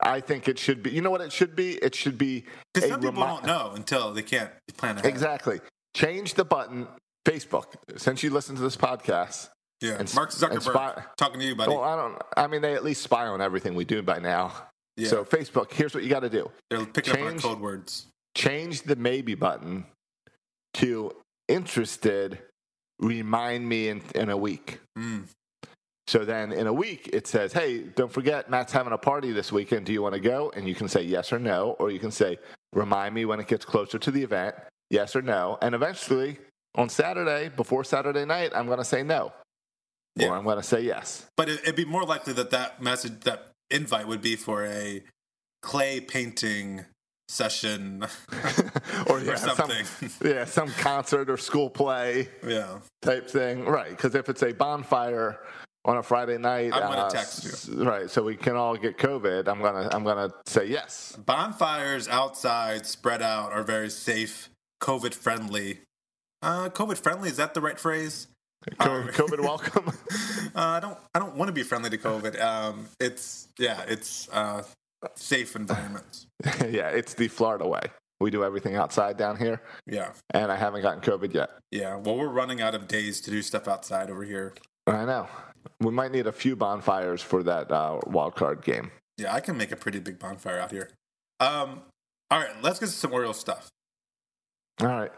I think it should be. You know what it should be? It should be Because some people remi- don't know until they can't plan ahead. Exactly. Change the button. Facebook. Since you listen to this podcast, Yeah. And- Mark and Zuckerberg spy- talking to you, buddy. Well, I don't. I mean, they at least spy on everything we do by now. Yeah. So Facebook, here's what you got to do: They're picking up change- our code words. change the maybe button to interested. Remind me in, in a week. Mm. So then in a week, it says, "Hey, don't forget, Matt's having a party this weekend. Do you want to go?" And you can say yes or no, or you can say, "Remind me when it gets closer to the event, yes or no." And eventually, on Saturday, before Saturday night, I'm going to say no. or I'm going to say yes. But it, it'd be more likely that that message, that invite, would be for a clay painting session or, yeah, something. Some, yeah, some concert or school play yeah. type thing. Right. Because if it's a bonfire on a Friday night, I'm gonna uh, text s- Right. So we can all get COVID. I'm gonna I'm gonna say yes. Bonfires outside, spread out, are very safe, COVID friendly. Uh, COVID friendly is that the right phrase? Co- COVID welcome. Uh, I don't. I don't want to be friendly to COVID. Um, it's yeah. It's uh, safe environments. yeah, it's the Florida way. We do everything outside down here, Yeah. and I haven't gotten COVID yet. Yeah. Well, we're running out of days to do stuff outside over here. I know. We might need a few bonfires for that uh, wild card game. Yeah, I can make a pretty big bonfire out here. Um, all right, let's get to some Orioles stuff. All right.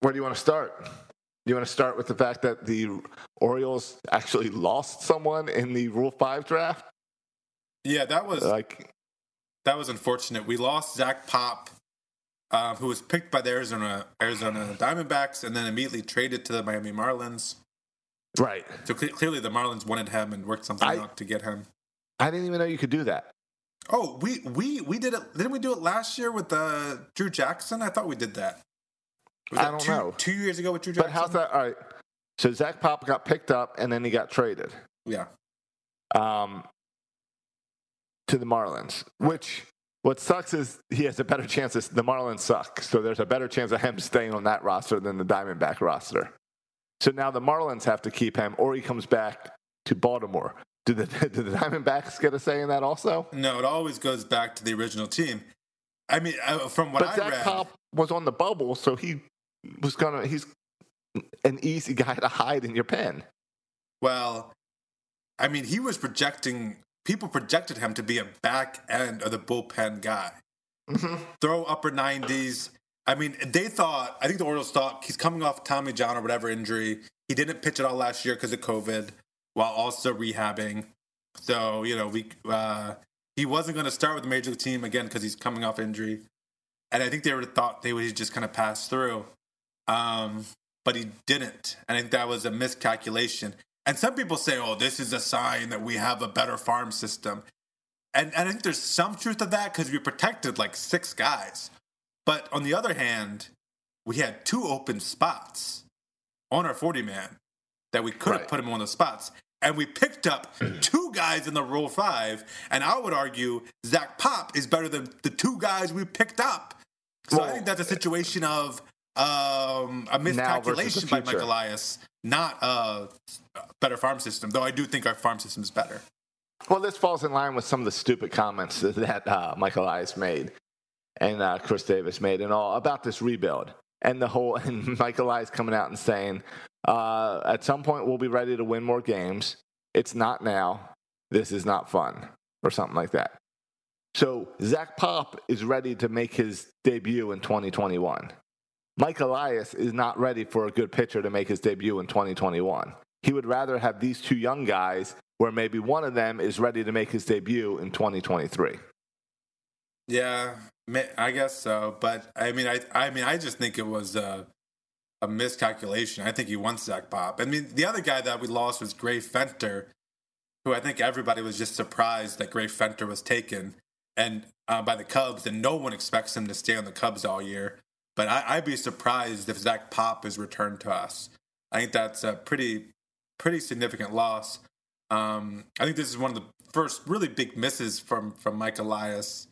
Where do you want to start? Do you want to start with the fact that the Orioles actually lost someone in the Rule 5 draft? Yeah, that was Like, that was unfortunate. We lost Zach Pop, um, who was picked by the Arizona Arizona Diamondbacks, and then immediately traded to the Miami Marlins. right. So cle clearly, the Marlins wanted him and worked something I- out to get him. I didn't even know you could do that. Oh, we we we did it. Didn't we do it last year with uh, Drew Jackson? I thought we did that. I don't two, know. Two years ago with Drew But how's that? All right. So Zach Pop got picked up and then he got traded Yeah. um, to the Marlins, which what sucks is he has a better chance. Of, the Marlins suck. So there's a better chance of him staying on that roster than the Diamondback roster. So now the Marlins have to keep him or he comes back to Baltimore. Do the, do the Diamondbacks get a say in that also? No, it always goes back to the original team. I mean, from what But I Zach read, Pop was on the bubble, so he was gonna. He's an easy guy to hide in your pen. well, I mean, he was projecting. People projected him to be a back end of the bullpen guy. Throw upper nineties. I mean, they thought. I think the Orioles thought he's coming off Tommy John or whatever injury. He didn't pitch at all last year because of COVID, while also rehabbing. So you know, we uh, he wasn't going to start with the major league team again because he's coming off injury. And I think they would have thought they would just kind of pass through. Um, but he didn't. And I think that was a miscalculation. And some people say, oh, this is a sign that we have a better farm system. And, and I think there's some truth to that because we protected like six guys. But on the other hand, we had two open spots on our 40 man that we could have Right. put him on the spots. And we picked up two guys in the Rule 5. And I would argue Zach Pop is better than the two guys we picked up. So I think that's a situation of um, a Now versus the miscalculation by. Mike Elias, not a better farm system. Though I do think our farm system is better. Well, this falls in line with some of the stupid comments that uh, Michael Elias made and uh, Chris Davis made and all about this rebuild and the whole and Michael Elias coming out and saying uh, at some point we'll be ready to win more games. It's not now. This is not fun or something like that. So Zach Pop is ready to make his debut in 2021. Mike Elias is not ready for a good pitcher to make his debut in 2021. He would rather have these two young guys where maybe one of them is ready to make his debut in 2023. Yeah, I guess so. But I mean, I I mean, I just think it was a, a miscalculation. I think he wants Zach Pop. I mean, the other guy that we lost was Gray Fenter, who I think everybody was just surprised that Gray Fenter was taken and uh, by the Cubs, and no one expects him to stay on the Cubs all year. But I, I'd be surprised if Zach Pop is returned to us. I think that's a pretty pretty significant loss. Um, I think this is one of the first really big misses from from Mike Elias.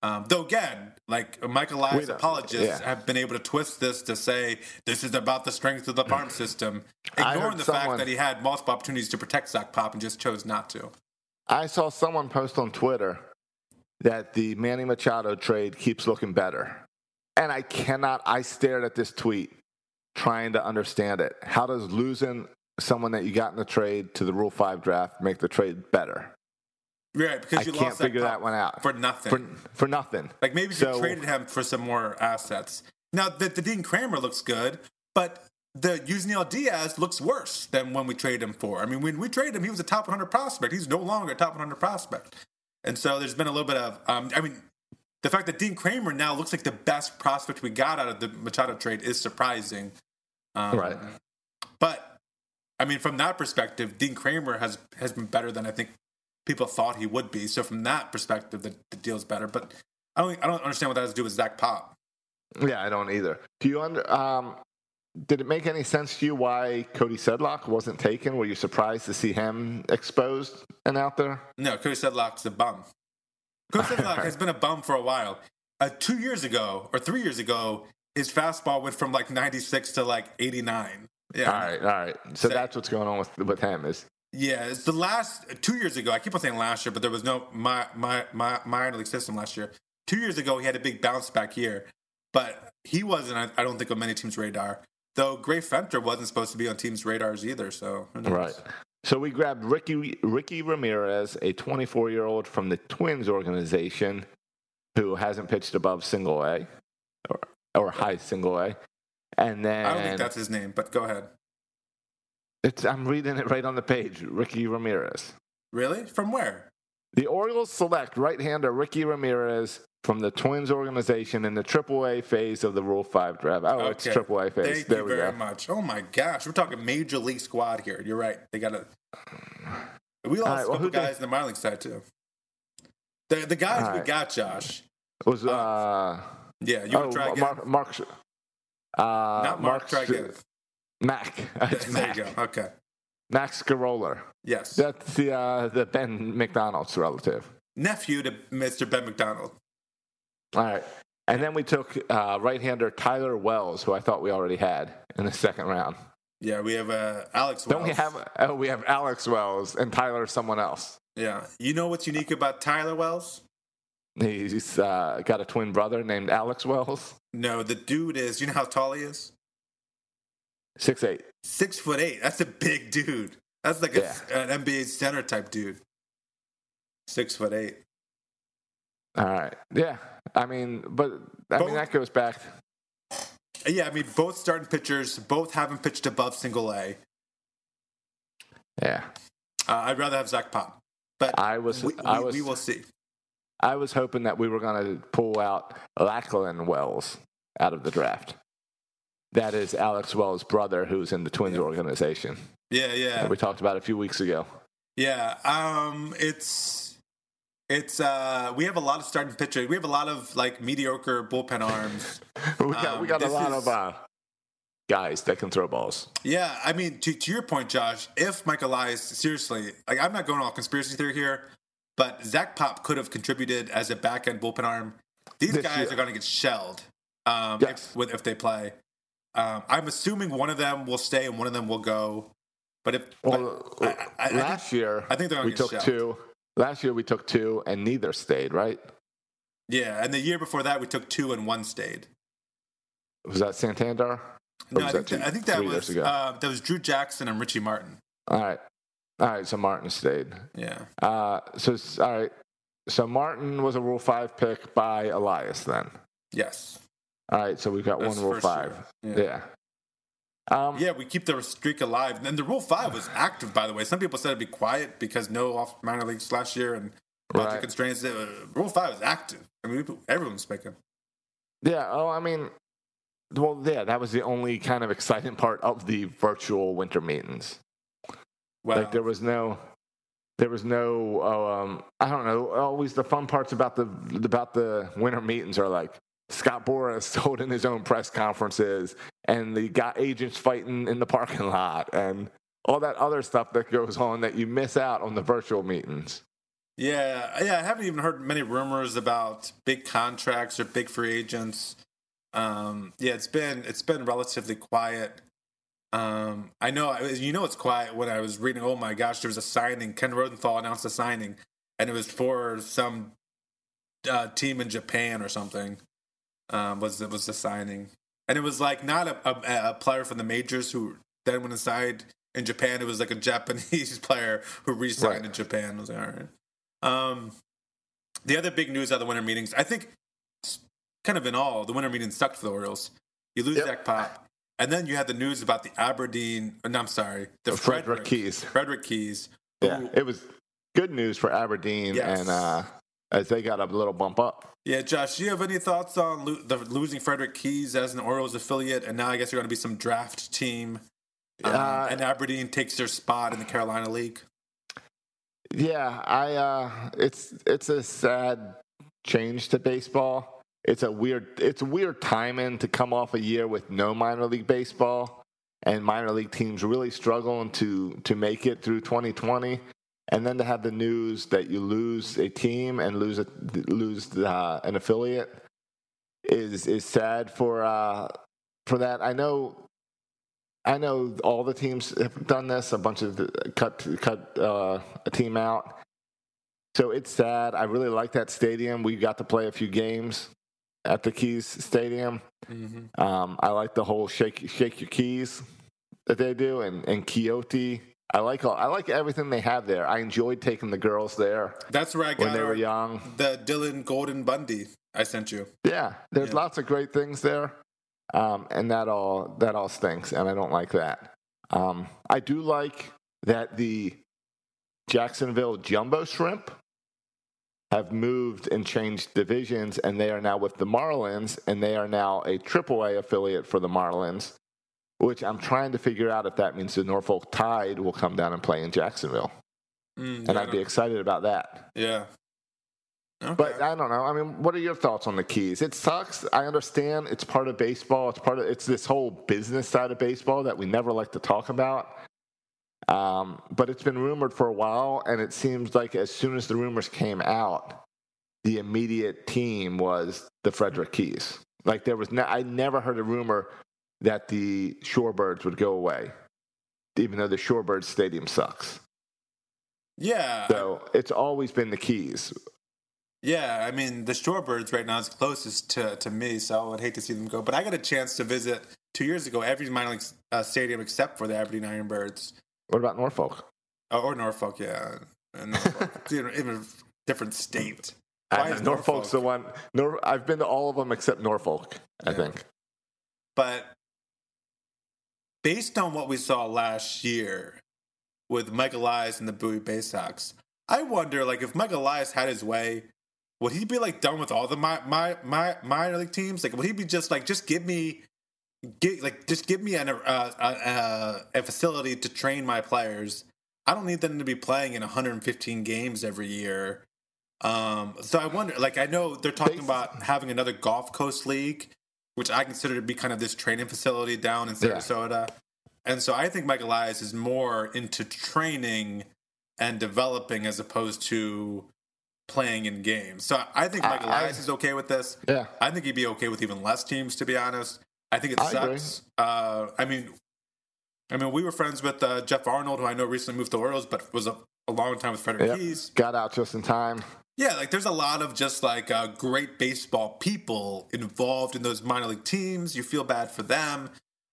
Um, though again, like We Elias apologists yeah. have been able to twist this to say this is about the strength of the farm system, ignoring the someone- fact that he had multiple opportunities to protect Zach Pop and just chose not to. I saw someone post on Twitter that the Manny Machado trade keeps looking better. And I cannot, I stared at this tweet trying to understand it. How does losing someone that you got in the trade to the Rule 5 draft make the trade better? Right, because I you can't lost figure Pop that one out. for nothing. For, for nothing. Like maybe So- you traded him for some more assets. Now the, the Dean Kremer looks good, but the Yusniel Diaz looks worse than when we traded him for. I mean, when we traded him, he was a top 100 prospect. He's no longer a top 100 prospect, and so there's been a little bit of. Um, I mean, the fact that Dean Kremer now looks like the best prospect we got out of the Machado trade is surprising. Um, Right. But I mean, from that perspective, Dean Kremer has has been better than I think people thought he would be. So from that perspective, the, the is better. But I don't I don't understand what that has to do with Zach Pop. Yeah, I don't either. Do you under? Um, did it make any sense to you why Cody Sedlock wasn't taken? Were you surprised to see him exposed and out there? No, Cody Sedlock's a bum. Sedlock has been a bum for a while. Uh, two years ago or three years ago, his fastball went from like 96 to like 89. Yeah. All right, all right. So, So- that's what's going on with with him is Yeah, it's the last two years ago. I keep on saying last year, but there was no my my my minor league system last year. Two years ago, he had a big bounce back year, but he wasn't. I, I don't think on many teams' radar. Though Gray Fenter wasn't supposed to be on teams' radars either. So right. So we grabbed Ricky Ricky Ramirez, a 24 year old from the Twins organization, who hasn't pitched above single A or or high single A, and then I don't think that's his name, but go ahead. it's, I'm reading it right on the page. Ricky Ramirez. Really? From where? The Orioles select right-hander Ricky Ramirez from the Twins organization in the AAA phase of the Rule Five draft. Oh, it's Okay. AAA phase. Thank there you we very go. much. Oh my gosh, we're talking major league squad here. You're right. They got a. We lost right, a well, couple who they- guys in the minor league side too. The the guys All we got, Josh. Was uh, Yeah, you oh, want to try again? Mark, Mark, uh, Not Mark. Try again. Mac. There Mac. you go. Okay. Mac Sceroler. Yes. That's the uh, the Ben McDonald's relative. Nephew to Mr. Ben McDonald. All right. And then we took uh, right-hander Tyler Wells, who I thought we already had in the second round. Yeah, we have uh, Alex. Wells. Don't we have? Oh, we have Alex Wells and Tyler someone else. Yeah. You know what's unique about Tyler Wells? He's uh, got a twin brother named Alex Wells, No, the dude is. You know how tall he is? Six eight. Six foot eight. That's a big dude. That's like a, an NBA center type dude. Six foot eight. All right. Yeah. I mean, but I mean that goes back. Yeah, I mean, both starting pitchers, both haven't pitched above single A. Yeah. Uh, I'd rather have Zach Pop, but I was. we, I was. we will see. I was hoping that we were going to pull out Lachlan Wells out of the draft. That is Alex Wells' brother, who's in the Twins organization. Yeah, yeah, that we talked about a few weeks ago. yeah. Um, it's it's uh, we have a lot of starting pitchers. We have a lot of like mediocre bullpen arms. We got, Um, we got a lot is- of uh, guys that can throw balls. Yeah, I mean, to, to your point, Josh, if Michael Elias, seriously, like I'm not going all conspiracy theory here, but Zach Pop could have contributed as a back end bullpen arm. These This guys year. are going to get shelled um, Yes. if, with, if they play. Um, I'm assuming one of them will stay and one of them will go. But if Well, I, I, I last think, year I think we took two. Last year we took two, and neither stayed. Right? yeah, and the year before that we took two and one stayed. Was that Santander? No, I think, two- that, I think that was uh, that was Drew Jackson and Richie Martin. all right, all right. So Martin stayed. Yeah, Uh, so all right. So Martin was a Rule Five pick by Elias. Then. yes, All right. So we've got That's one Rule Five. year. Yeah. Um, Yeah, we keep the streak alive. And the Rule 5 was active, by the way. Some people said it'd be quiet because no off minor leagues last year and budget Right. constraints. Uh, Rule 5 was active. I mean, everyone's picking. Yeah. Oh, I mean, well, yeah. That was the only kind of exciting part of the virtual winter meetings. Well, Like there was no, there was no. Um, I don't know. Always the fun parts about the about the winter meetings are like Scott Boras holding his own press conferences, and the got agents fighting in the parking lot, and all that other stuff that goes on that you miss out on the virtual meetings. yeah, yeah. I haven't even heard many rumors about big contracts or big free agents. Um, yeah, it's been it's been relatively quiet. Um, I know you know it's quiet when I was reading. Oh my gosh, there was a signing. Ken Rosenthal announced a signing, and it was for some uh, team in Japan or something. Um, was was the signing, and it was like not a, a, a player from the majors who then went inside in Japan. It was like a Japanese player who re-signed Right. in Japan. I was like, all right. Um, the other big news out of the winter meetings, I think, kind of in all, the winter meetings sucked for the Orioles. You lose Yep. Zach Pop, and then you had the news about the Aberdeen. No, I'm sorry, the Frederick Frederick Keys. Frederick Keys. who- Yeah, it was good news for Aberdeen, Yes. and uh, as they got a little bump up. Yeah, Josh, do you have any thoughts on lo- the losing Frederick Keys as an Orioles affiliate, and now I guess you're going to be some draft team Um, Uh, and Aberdeen takes their spot in the Carolina League. Yeah, I uh it's it's a sad change to baseball. It's a weird it's a weird timing to come off a year with no minor league baseball and minor league teams really struggling to to make it through 2020 and then to have the news that you lose a team and lose a lose uh, an affiliate is is sad for uh for that. I know I know all the teams have done this. A bunch of the, cut cut uh, a team out. So it's sad. I really like that stadium. We got to play a few games at the Keys Stadium. Um, I like the whole shake shake your keys that they do, and and Keyote. I like all, I like everything they have there. I enjoyed taking the girls there That's where I got when they were young. the Dylan Golden Bundy I sent you. Yeah, there's Yeah. lots of great things there, um, and that all that all stinks, and I don't like that. Um, I do like that the Jacksonville Jumbo Shrimp have moved and changed divisions, and they are now with the Marlins, and they are now a AAA affiliate for the Marlins. Which I'm trying to figure out if that means the Norfolk Tide will come down and play in Jacksonville, Mm, and yeah, I'd be excited about that. yeah. Okay. But I don't know. I mean, what are your thoughts on the keys? It sucks. I understand it's part of baseball. It's part of it's this whole business side of baseball that we never like to talk about. Um, but it's been rumored for a while, and it seems like as soon as the rumors came out, the immediate team was the Frederick Keys. Like there was, ne- I never heard a rumor that the Shorebirds would go away, even though the Shorebirds Stadium sucks. yeah, So it's always been the Keys. Yeah, I mean the Shorebirds right now is closest to, to me, so I would hate to see them go. But I got a chance to visit two years ago every minor league uh, stadium except for the Aberdeen Ironbirds What about Norfolk? oh, or Norfolk. Yeah, and Norfolk, even a different state. I Why Norfolk's the one. Nor, I've been to all of them except Norfolk. I Yeah. think. But based on what we saw last year with Mike Elias and the Bowie Bay Sox, I wonder like if Mike Elias had his way, would he be like done with all the my my my minor league teams? Like would he be just like just give me get like just give me an, uh, uh, a facility to train my players. I don't need them to be playing in 115 games every year. Um, so I wonder, like, I know they're talking about having another Gulf Coast League, which I consider to be kind of this training facility down in Yeah. Sarasota. And so I think Mike Elias is more into training and developing as opposed to playing in games. So I think Mike I- I- Elias is okay with this. Yeah. I think he'd be okay with even less teams, to be honest. I think it I sucks. Uh, I mean, I mean, we were friends with uh, Jeff Arnold, who I know recently moved to Orioles, but was a, a long time with Frederick Yep. Keys. Got out just in time. Yeah, like there's a lot of just like uh, great baseball people involved in those minor league teams. You feel bad for them.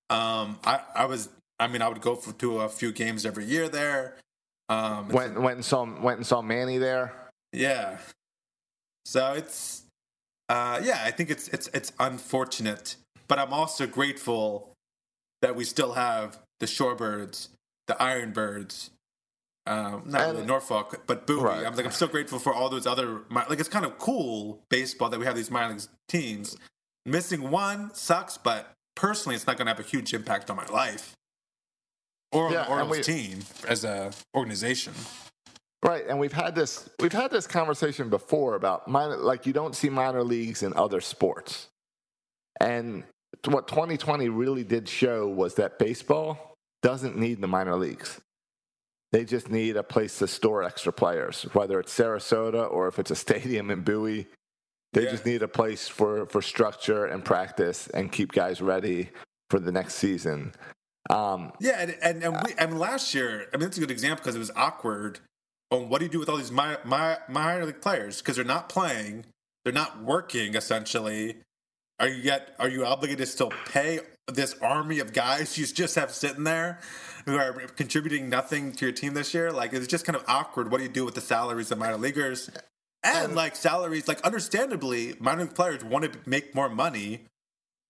Um, I, I was, I mean, I would go for, to a few games every year there. Um, Went went and saw went and saw Manny there. yeah. So it's, uh, yeah, I think it's it's it's unfortunate, but I'm also grateful that we still have the Shorebirds, the Ironbirds, um, not really Norfolk, but Bowie. Right. I'm like I'm still grateful for all those other like it's kind of cool baseball that we have these minor league teams. Missing one sucks, but personally, it's not going to have a huge impact on my life or on the and Orioles we- team as a organization. Right, and we've had this we've had this conversation before about minor like you don't see minor leagues in other sports. And what 2020 really did show was that baseball doesn't need the minor leagues. They just need a place to store extra players, whether it's Sarasota or if it's a stadium in Bowie. They Yeah. just need a place for, for structure and practice and keep guys ready for the next season. Um, Yeah, and and, and we and last year, I mean, it's a good example because it was awkward. On what do you do with all these my, my, minor league players because they're not playing, they're not working. Essentially, are you yet are you obligated to still pay this army of guys you just have sitting there who are contributing nothing to your team this year? Like it's just kind of awkward. What do you do with the salaries of minor leaguers? And like salaries, like understandably, minor league players want to make more money,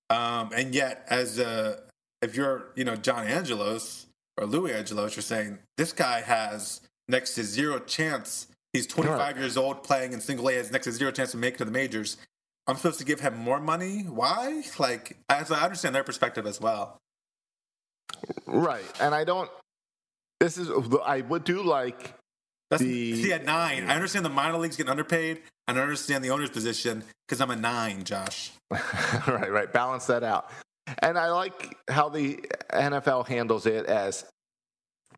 um, and yet as a if you're, you know, John Angelos or Louis Angelos, you're saying this guy has next to zero chance. He's 25 Right. years old, playing in single A, has next to zero chance to make it to the majors. I'm supposed to give him more money? Why? Like, as I understand their perspective as well. Right, and I don't. This is I would do like That's the see at nine. I understand the minor leagues getting underpaid, and I understand the owner's position because I'm a nine, Josh. right, right. Balance that out. And I like how the NFL handles it as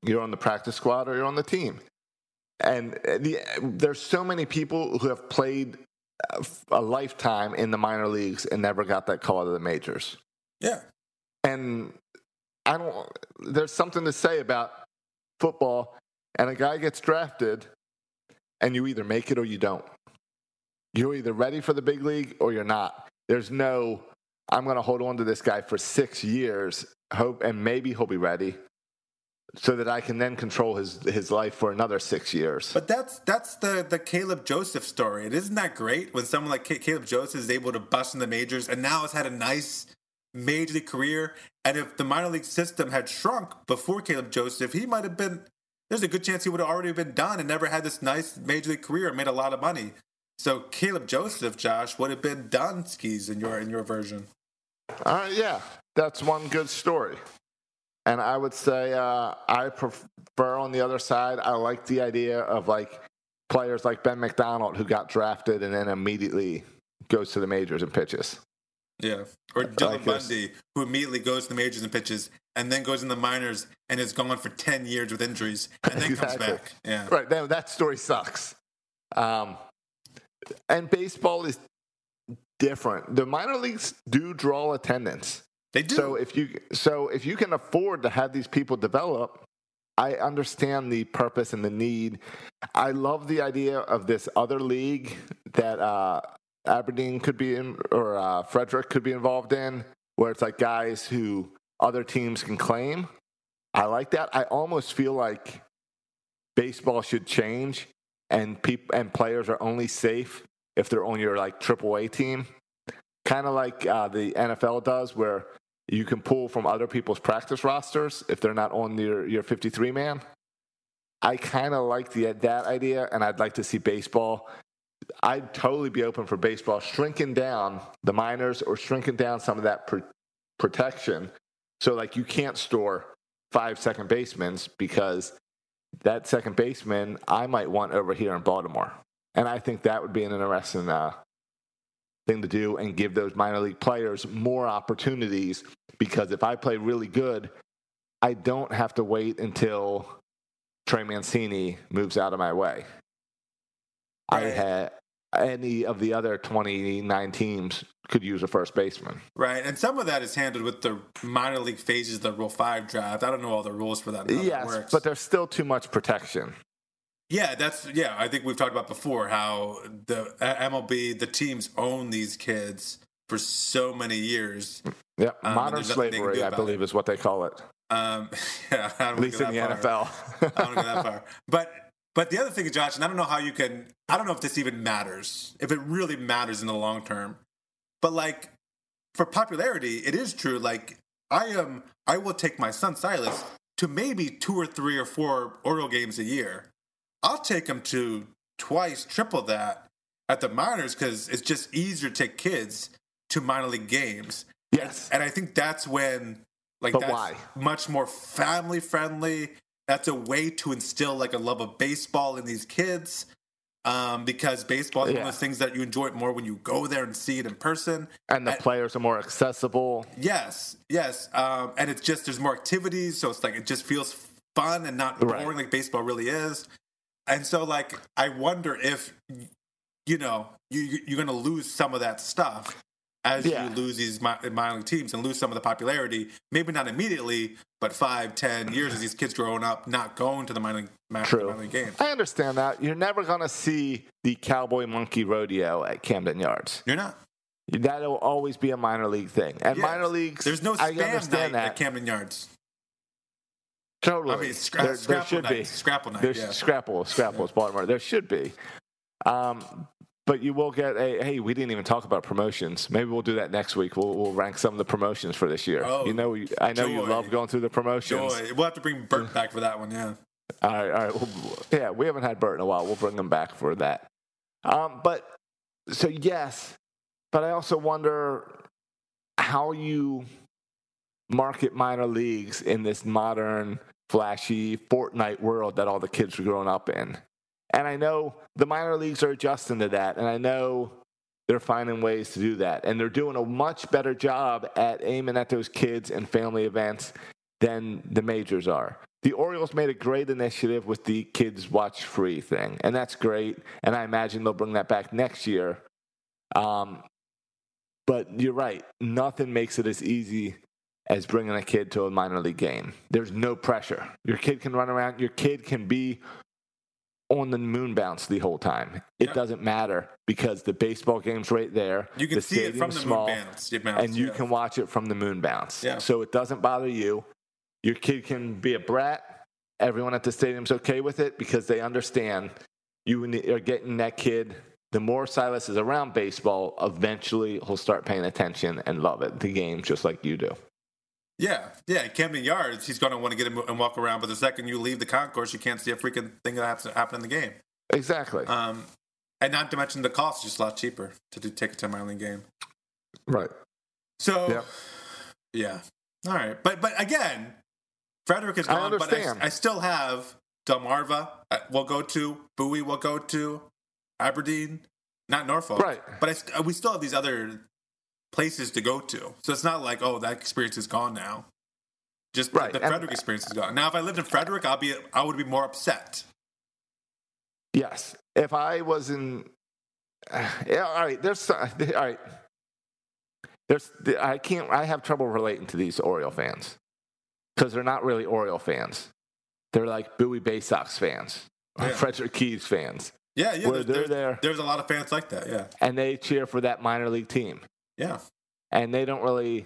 you're on the practice squad or you're on the team. And the, there's so many people who have played a lifetime in the minor leagues and never got that call to the majors. Yeah. And I don't, there's something to say about football, and a guy gets drafted, and you either make it or you don't. You're either ready for the big league or you're not. There's no, I'm going to hold on to this guy for six years, hope, and maybe he'll be ready, so that I can then control his his life for another six years. But that's that's the the Caleb Joseph story. And isn't that great when someone like Caleb Joseph is able to bust in the majors and now has had a nice major league career? And if the minor league system had shrunk before Caleb Joseph, he might have been. There's a good chance he would have already been done and never had this nice major league career and made a lot of money. So Caleb Joseph, Josh, would have been done skis in your in your version. Right, yeah, that's one good story. And I would say uh, I prefer on the other side. I like the idea of like players like Ben McDonald who got drafted and then immediately goes to the majors and pitches. Yeah. Or Dylan like this. Bundy, who immediately goes to the majors and pitches and then goes in the minors and is gone for 10 years with injuries and then Exactly. comes back. Yeah. Right. That, that story sucks. Um, and baseball is different. The minor leagues do draw attendance. They do. So if you so if you can afford to have these people develop, I understand the purpose and the need. I love the idea of this other league that uh, Aberdeen could be in, or uh, Frederick could be involved in, where it's like guys who other teams can claim. I like that. I almost feel like baseball should change, and peop- and players are only safe if they're on your like AAA team, kind of like uh, the NFL does, where you can pull from other people's practice rosters if they're not on your your 53 man. I kind of like the that idea, and I'd like to see baseball. I'd totally be open for baseball shrinking down the minors or shrinking down some of that pr- protection. So, like, you can't store five second basemen because that second baseman I might want over here in Baltimore. And I think that would be an interesting uh, thing to do and give those minor league players more opportunities because if I play really good, I don't have to wait until Trey Mancini moves out of my way. I had any of the other 29 teams could use a first baseman. Right. And some of that is handled with the minor league phases the Rule 5 draft. I don't know all the rules for that. Yes, works. but there's still too much protection. Yeah, that's yeah. I think we've talked about before how the MLB, the teams own these kids for so many years. Yeah, Um, modern there's nothing they can slavery, I believe, it. is what they call it. Um, yeah, I don't At least in the NFL. I don't go that far. But but the other thing, Josh, and I don't know how you can. I don't know if this even matters. If it really matters in the long term, but like for popularity, it is true. Like I am, I will take my son Silas to maybe two or three or four Oriole games a year. I'll take them to twice, triple that at the minors because it's just easier to take kids to minor league games. Yes. And I think that's when, like, But that's why? much more family friendly. That's a way to instill like a love of baseball in these kids. Um, because baseball is one of the things that you enjoy it more when you go there and see it in person. And the I- players are more accessible. Yes, yes. Um, and it's just there's more activities, so it's like it just feels fun and not Right. boring like baseball really is. And so like I wonder if you know you you- you're going to lose some of that stuff as Yeah. you lose these mi- minor league teams and lose some of the popularity. Maybe not immediately, but five, ten years as these kids growing up, not going to the minor league, minor, league games. I understand that. You're never going to see the cowboy monkey rodeo at Camden Yards. You're not. That'll always be a minor league thing. And Yes. minor leagues, There's no I spam night understand at. Camden Yards. Totally. I mean, scra- there, there should night. be. Scrapple night, There's yeah. Scrapple, Scrapple is Baltimore. There should be. Um, but you will get a, hey, we didn't even talk about promotions. Maybe we'll do that next week. We'll, we'll rank some of the promotions for this year. Oh, you know, I know you love going through the promotions. Joy. We'll have to bring Bert back for that one. Yeah. All right, all right. Well, yeah, we haven't had Bert in a while. We'll bring him back for that. Um, but so yes, but I also wonder how you market minor leagues in this modern, flashy Fortnite world that all the kids are growing up in. And I know the minor leagues are adjusting to that, and I know they're finding ways to do that. And they're doing a much better job at aiming at those kids and family events than the majors are. The Orioles made a great initiative with the kids watch free thing, and that's great. And I imagine they'll bring that back next year. Um, but you're right, nothing makes it as easy as bringing a kid to a minor league game. There's no pressure. Your kid can run around, your kid can be on the moon bounce the whole time. It Yeah. doesn't matter because the baseball game's right there. You can the see it from the small, moon bounce. bounce, and you yeah. can watch it from the moon bounce. Yeah. So it doesn't bother you. Your kid can be a brat. Everyone at the stadium's okay with it because they understand you are getting that kid. The more Silas is around baseball, eventually he'll start paying attention and love it, the game, just like you do. Yeah, yeah. Camden Yards, he's going to want to get him and walk around, but the second you leave the concourse, you can't see a freaking thing that happens happen in the game. Exactly. Um, and not to mention the cost is just a lot cheaper to do take a to minor league game. right. So, Yeah. yeah, all right. But but again, Frederick is I gone, but I. I still have Delmarva. uh, We'll go to Bowie. We'll go to Aberdeen, not Norfolk. Right. But I, st- we still have these other places to go to. So it's not like oh that experience is gone now. Just Right, the and- Frederick experience is gone. Now, if I lived in Frederick, I'll be I would be more upset. Yes. If I was in, yeah, all right. There's all right. There's I can't. I have trouble relating to these Oriole fans because they're not really Oriole fans. They're like Bowie Bay Sox fans or Yeah. Frederick Keys fans, Yeah, yeah. Where there's, they're there's, there. there's a lot of fans like that. Yeah, and they cheer for that minor league team, yeah. and they don't really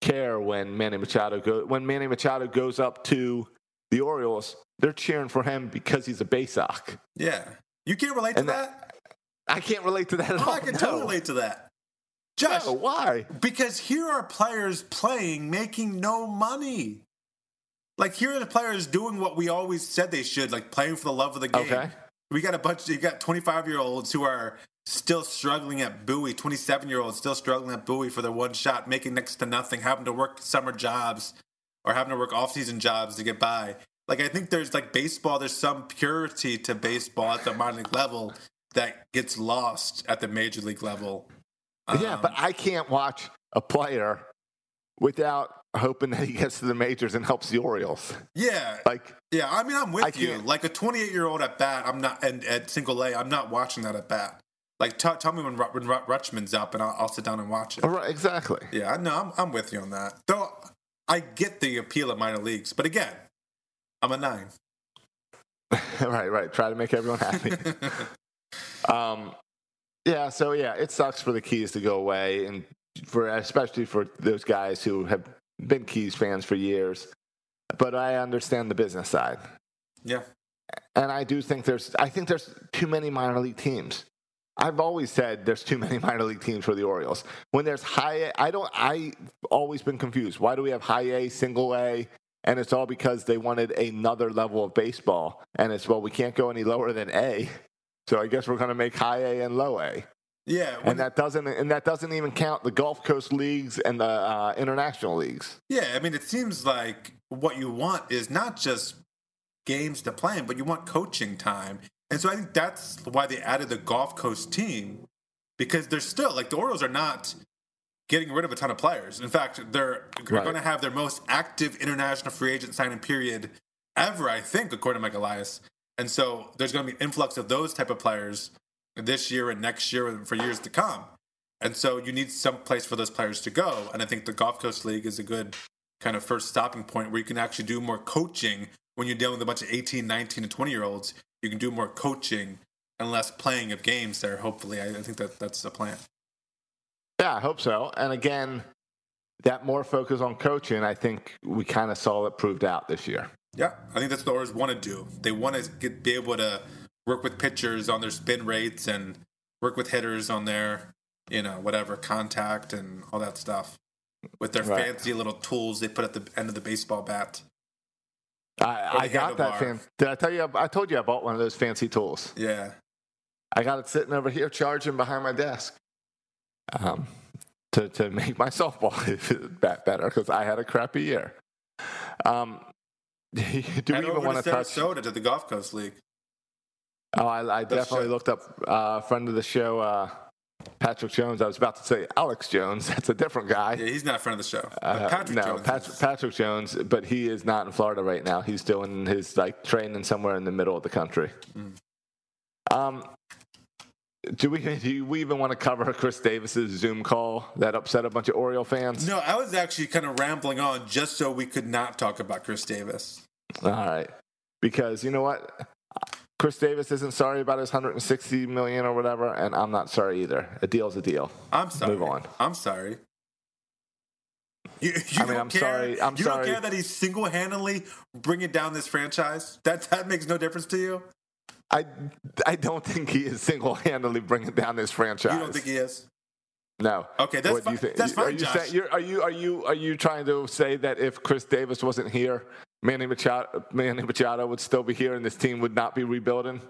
care when Manny Machado go when Manny Machado goes up to the Orioles. They're cheering for him because he's a Bay Sox. Yeah. You can't relate to that? that- I can't relate to that at Oh, all. I can no. totally relate to that. Josh, No, why? because here are players playing, making no money. Like here are the players doing what we always said they should, like playing for the love of the game. Okay. We got a bunch. You got 25 year olds who are still struggling at Bowie. 27 year olds still struggling at Bowie for their one shot, making next to nothing, having to work summer jobs or having to work off season jobs to get by. Like I think there's like baseball. There's some purity to baseball at the minor league level that gets lost at the major league level. yeah, Um, but I can't watch a player without hoping that he gets to the majors and helps the Orioles. yeah, Like, Yeah, I mean, I'm with I you. can't- Like a 28 year old at bat, I'm not, and at single A, I'm not watching that at bat. Like, t- tell me when, Ru- when Ru- Rutschman's up, and I'll, I'll sit down and watch it. all right, exactly. Yeah, no, I'm, I'm with you on that. Though I get the appeal of minor leagues, but again, I'm a nine. right, right. Try to make everyone happy. um, yeah, so yeah, it sucks for the Keys to go away, and for especially for those guys who have been Keys fans for years. But I understand the business side. Yeah, and I do think there's I think there's too many minor league teams. I've always said there's too many minor league teams for the Orioles. When there's high A, I don't I always been confused. Why do we have high A, single A? And it's all because they wanted another level of baseball. And it's well, we can't go any lower than A. So I guess we're gonna make high A and low A. yeah, And that doesn't and that doesn't even count the Gulf Coast leagues and the uh, international leagues. yeah. I mean, it seems like what you want is not just games to play but you want coaching time. And so I think that's why they added the Gulf Coast team because they're still like the Orioles are not getting rid of a ton of players. In fact, they're, they're Right. going to have their most active international free agent signing period ever, I think, according to Mike Elias. And so there's going to be an influx of those type of players this year and next year and for years to come. And so you need some place for those players to go. And I think the Gulf Coast League is a good kind of first stopping point where you can actually do more coaching when you're dealing with a bunch of 18, 19, and 20 year olds. You can do more coaching and less playing of games there, hopefully. I, I think that that's the plan. Yeah, I hope so. And again, that more focus on coaching, I think we kind of saw it proved out this year. Yeah, I think that's what the Orioles want to do. They want to get, be able to work with pitchers on their spin rates and work with hitters on their, you know, whatever contact and all that stuff with their Right. fancy little tools they put at the end of the baseball bat. I, I got that fan. Did I tell you? I told you I bought one of those fancy tools. Yeah, I got it sitting over here charging behind my desk. Um, to to make my softball bat better because I had a crappy year. Um, do we even want to to touch? Sarasota to the Gulf Coast League. Oh, I, I definitely show. looked up uh, friend of the show, uh, Patrick Jones. I was about to say Alex Jones. That's a different guy. Yeah, he's not a friend of the show. Uh, Patrick no, Jones. Patrick, Patrick Jones, but he is not in Florida right now. He's doing his like training somewhere in the middle of the country. Mm. Um, do we do we even want to cover Chris Davis's Zoom call that upset a bunch of Oriole fans? No, I was actually kind of rambling on just so we could not talk about Chris Davis. All right, because you know what, Chris Davis isn't sorry about his 160 million or whatever, and I'm not sorry either. A deal's a deal. I'm sorry. Move on. I'm sorry. You, you I mean, don't I'm care, sorry- I'm you sorry. don't care that he's single-handedly bringing down this franchise. That that makes no difference to you. I I don't think he is single-handedly bringing down this franchise. You don't think he is? No. Okay, that's What do you fine- think? that's are fine, you Josh. saying- are you are you are you trying to say that if Chris Davis wasn't here, Manny Machado, Manny Machado would still be here, and this team would not be rebuilding?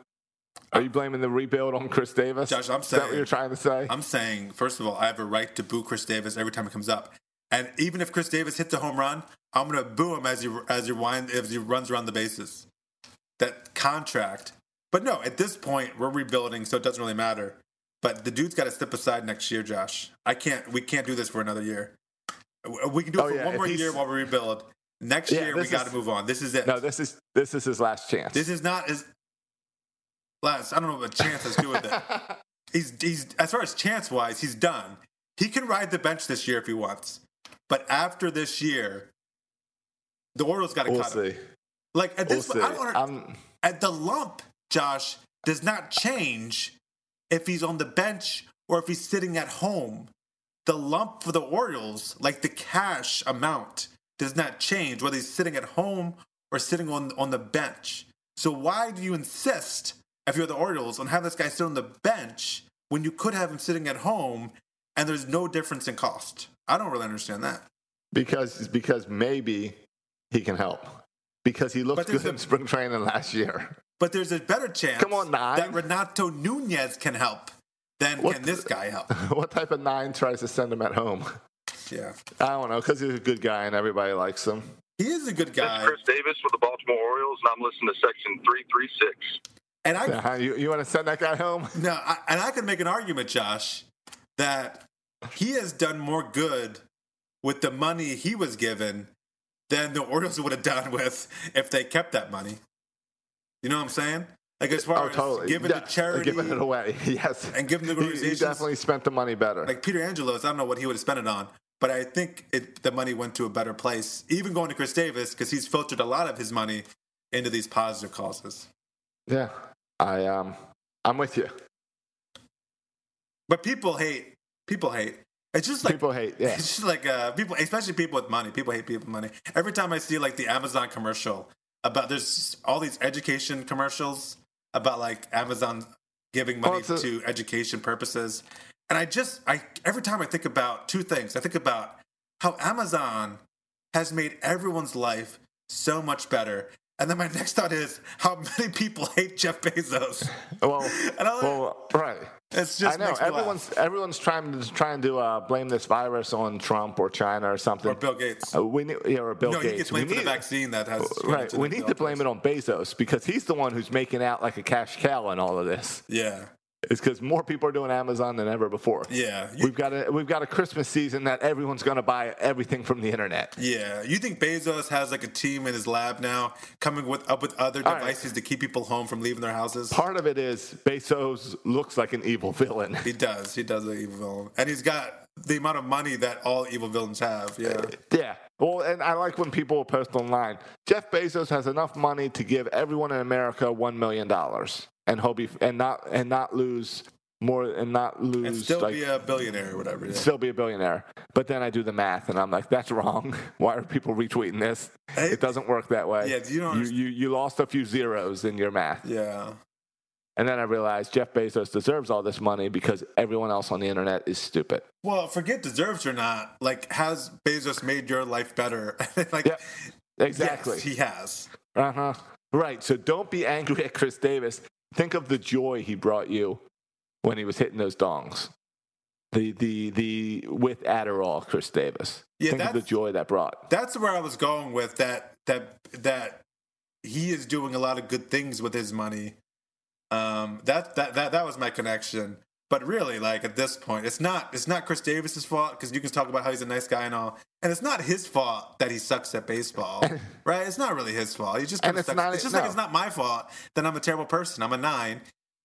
Are you blaming the rebuild on Chris Davis? Josh, I'm Is that what saying- you're trying to say? I'm saying, first of all, I have a right to boo Chris Davis every time he comes up. And even if Chris Davis hits a home run, I'm going to boo him as he as he wind as he runs around the bases. That contract. But no, at this point, we're rebuilding, so it doesn't really matter. But the dude's got to step aside next year, Josh. I can't. We can't do this for another year. We can do it Oh, for yeah, one if more year while we rebuild. Next Yeah, year, we got to move on. This is it. no, this is this is his last chance. This is not his last. I don't know what chance has to do with it. he's he's as far as chance wise, he's done. He can ride the bench this year if he wants, but after this year, the Orioles got to we'll cut him. see. Like at We'll this, see. I don't. I'm- At the lump, Josh does not change if he's on the bench or if he's sitting at home. The lump for the Orioles, like the cash amount, does not change whether he's sitting at home or sitting on on the bench. So why do you insist, if you're the Orioles, on having this guy sit on the bench when you could have him sitting at home and there's no difference in cost? I don't really understand that. because because maybe he can help because he looked good a- in spring training last year. But there's a better chance Come on, nine. that Renato Nunez can help than What can this guy help. what type of nine tries to send him at home? Yeah. I don't know because he's a good guy and everybody likes him. He is a good This guy. is Chris Davis with the Baltimore Orioles, and I'm listening to Section 336. And I Uh, you you want to send that guy home? no, I, and I can make an argument, Josh, that he has done more good with the money he was given than the Orioles would have done with if they kept that money. You know what I'm saying? Like as far Oh, as totally. giving Yeah, to charity giving it away. Yes, and giving to He- he, definitely spent the money better. like Peter Angelos, I don't know what he would have spent it on, but I think it, the money went to a better place. Even going to Chris Davis because he's filtered a lot of his money into these positive causes. yeah, I um, I'm with you. But people hate. People hate. It's just like People hate. Yeah, It's just like uh, people, especially people with money. People hate people with money. Every time I see like the Amazon commercial about there's all these education commercials about like Amazon giving money it's a- to education purposes, and I just I every time I think about two things. I think about how Amazon has made everyone's life so much better. And then my next thought is how many people hate Jeff Bezos. well, And I- well, right. It's just I know me laugh. everyone's everyone's trying to trying to uh, blame this virus on Trump or China or something. or Bill Gates. Uh, we need, yeah, or Bill no, Gates. gets we blamed for the vaccine that has Right. We need to blame it on Bezos because he's the one who's making out like a cash cow in all of this. Yeah, It's because more people are doing Amazon than ever before. yeah, you, We've got a we've got a Christmas season that everyone's going to buy everything from the internet. yeah. You think Bezos has like a team in his lab now, coming with up with other All right. devices to keep people home from leaving their houses? Part of it is Bezos looks like an evil villain. He does. He does the evil villain, and he's got the amount of money that all evil villains have. Yeah, uh, Yeah. Well, and I like when people post online. Jeff Bezos has enough money to give everyone in America one million dollars, and he'll be and not and not lose more and not lose and still like be a billionaire or whatever. Yeah. still be a billionaire. But then I do the math, and I'm like, that's wrong. Why are people retweeting this? Hey, It doesn't work that way. Yeah, you don't you, you you lost a few zeros in your math, yeah. and then I realized Jeff Bezos deserves all this money because everyone else on the internet is stupid. Well, forget deserves or not. Like, has Bezos made your life better? like, Yeah, exactly. yes, he has. Uh huh. Right. So don't be angry at Chris Davis. Think of the joy he brought you when he was hitting those dongs. The the the with Adderall, Chris Davis. Yeah, Think of the joy that brought. That's where I was going with that. That that he is doing a lot of good things with his money. Um, that that that that was my connection. But really, like at this point, it's not it's not Chris Davis's fault because you can talk about how he's a nice guy and all, and it's not his fault that he sucks at baseball, right? It's not really his fault. He just kinda it's sucks. not- it's just no. like it's not my fault that I'm a terrible person. I'm a nine.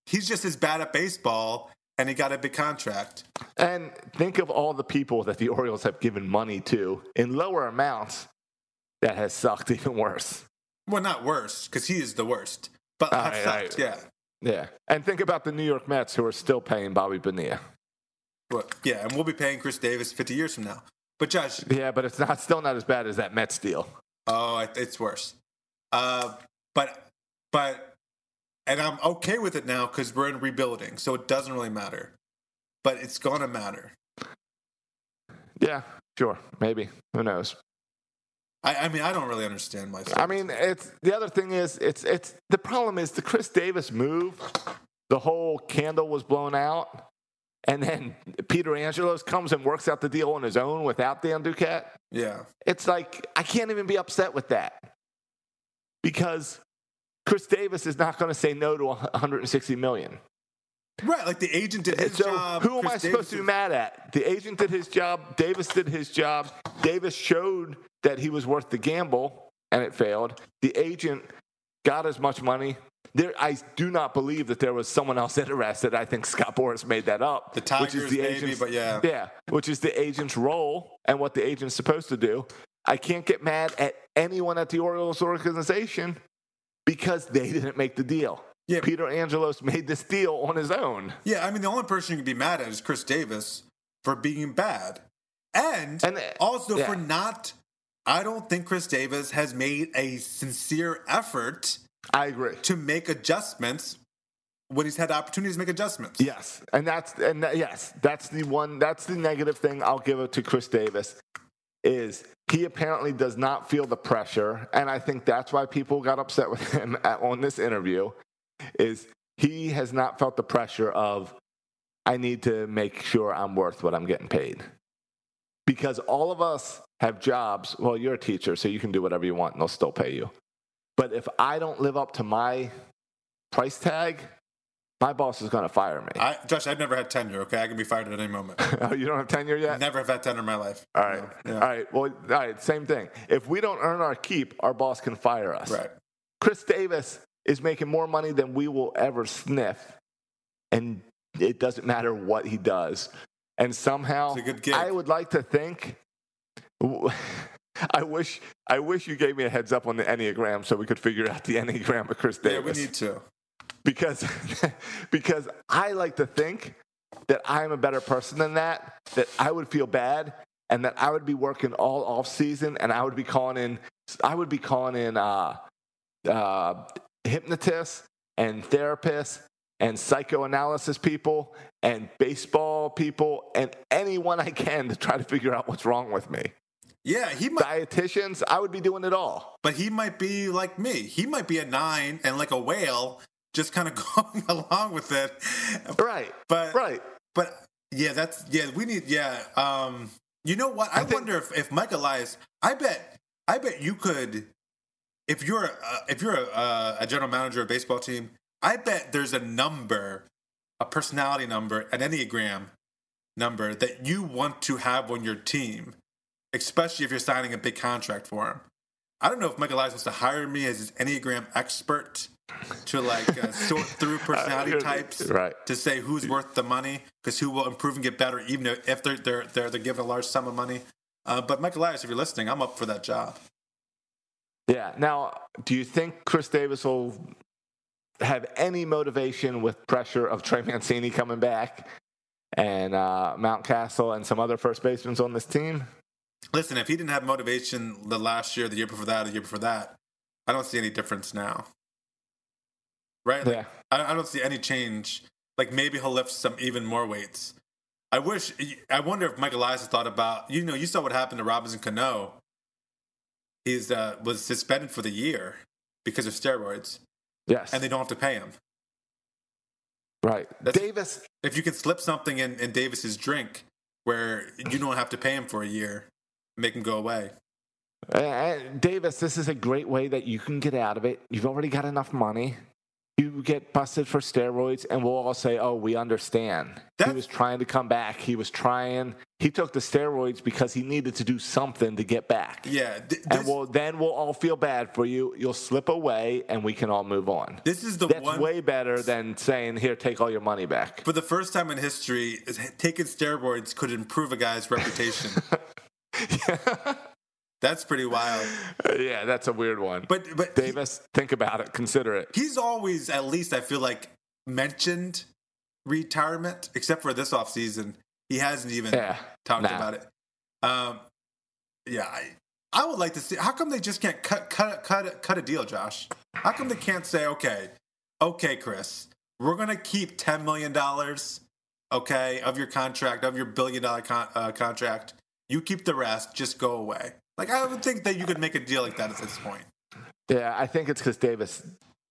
He's just as bad at baseball, and he got a big contract. And think of all the people that the Orioles have given money to in lower amounts that has sucked even worse. Well, not worse because he is the worst, but right, sucked. right. Yeah. Yeah. And think about the New York Mets who are still paying Bobby Bonilla. But yeah, and we'll be paying Chris Davis 50 years from now. But Josh, Yeah, but it's not still not as bad as that Mets deal. oh, it's worse. Uh, but but and I'm okay with it now because we're in rebuilding, so it doesn't really matter. But it's gonna matter. Yeah, sure, maybe. Who knows? I, I mean, I don't really understand myself. I mean, it's the other thing is it's it's the problem is the Chris Davis move. The whole candle was blown out, and then Peter Angelos comes and works out the deal on his own without Dan Duquette. yeah, It's like I can't even be upset with that because Chris Davis is not going to say no to 160 million. right. Like the agent did his so job. who am Chris I supposed Davis to be mad at? The agent did his job. Davis did his job. Davis showed that he was worth the gamble, and it failed. The agent got as much money. There, I do not believe that there was someone else interested. I think Scott Boras made that up. The which is the maybe, agent's, but yeah. yeah, which is the agent's role and what the agent's supposed to do. I can't get mad at anyone at the Orioles organization because they didn't make the deal. Yeah. Peter Angelos made this deal on his own. Yeah, I mean, the only person you can be mad at is Chris Davis for being bad. And, And, uh, also yeah. for not, I don't think Chris Davis has made a sincere effort I agree. to make adjustments when he's had opportunities to make adjustments. Yes, and that's and that, yes, that's the one. That's the negative thing I'll give it to Chris Davis is he apparently does not feel the pressure, and I think that's why people got upset with him at, on this interview. Is he has not felt the pressure of I need to make sure I'm worth what I'm getting paid because all of us have jobs. Well, you're a teacher, so you can do whatever you want, and they'll still pay you. But if I don't live up to my price tag, my boss is going to fire me. I, Josh, I've never had tenure, okay? I can be fired at any moment. oh, you don't have tenure yet? never have had tenure in my life. All right. No, yeah. All right. Well, all right. Same thing. If we don't earn our keep, our boss can fire us. Right. Chris Davis is making more money than we will ever sniff, and it doesn't matter what he does. And somehow, It's a good gig. I would like to think. I wish I wish you gave me a heads up on the enneagram so we could figure out the enneagram of Chris Davis. Yeah, we need to. because because I like to think that I'm a better person than that. That I would feel bad, and that I would be working all off season, and I would be calling in. I would be calling in uh, uh, hypnotists and therapists and psychoanalysis people and baseball people and anyone I can to try to figure out what's wrong with me. Yeah, he might, Dietitians, I would be doing it all. but he might be like me. He might be a nine and like a whale, just kind of going along with it. Right. But Right. But yeah, that's yeah. We need yeah. Um, you know what? I, I think- wonder if if Mike Elias. I bet. I bet you could. If you're a, if you're a, a general manager of a baseball team, I bet there's a number, a personality number, an enneagram number that you want to have on your team, especially if you're signing a big contract for him. I don't know if Michael Elias wants to hire me as his enneagram expert to like uh, sort through personality Uh, types right. to say who's worth the money because who will improve and get better even if they're they're they're, they're given a large sum of money. Uh, but Michael Elias, if you're listening, I'm up for that job. Yeah. Now, do you think Chris Davis will have any motivation with pressure of Trey Mancini coming back and uh, Mountcastle and some other first basemen on this team? Listen, if he didn't have motivation the last year, the year before that, the year before that, I don't see any difference now. Right? Like, Yeah. I, I don't see any change. Like maybe he'll lift some even more weights. I wish. I wonder if Mike Elias thought about. You know, you saw what happened to Robinson Cano. He's uh, was suspended for the year because of steroids, Yes. and they don't have to pay him. Right. That's- Davis, If you can slip something in, in Davis's drink where you don't have to pay him for a year, make him go away. uh, Davis, this is a great way that you can get out of it. You've already got enough money. You get busted for steroids, and we'll all say, "Oh, we understand." That- he was trying to come back. He was trying. He took the steroids because he needed to do something to get back. Yeah. th- And this, we'll, then we'll all feel bad for you. You'll slip away, and we can all move on. this is the That's one. way better than saying, "Here, take all your money back." for the first time in history, taking steroids could improve a guy's reputation. That's pretty wild. yeah, that's a weird one. But but he- Davis, think about it. Consider it. he's always at least I feel like mentioned retirement, except for this offseason. He hasn't even Yeah, talked nah. about it. Um, yeah, I, I would like to see. How come they just can't cut cut cut cut a deal, Josh? How come they can't say, okay, okay, Chris, we're gonna keep ten million dollars, okay, of your contract, of your billion dollar con- uh, contract. You keep the rest. Just go away. Like I would think that you could make a deal like that at this point. Yeah, I think it's because Davis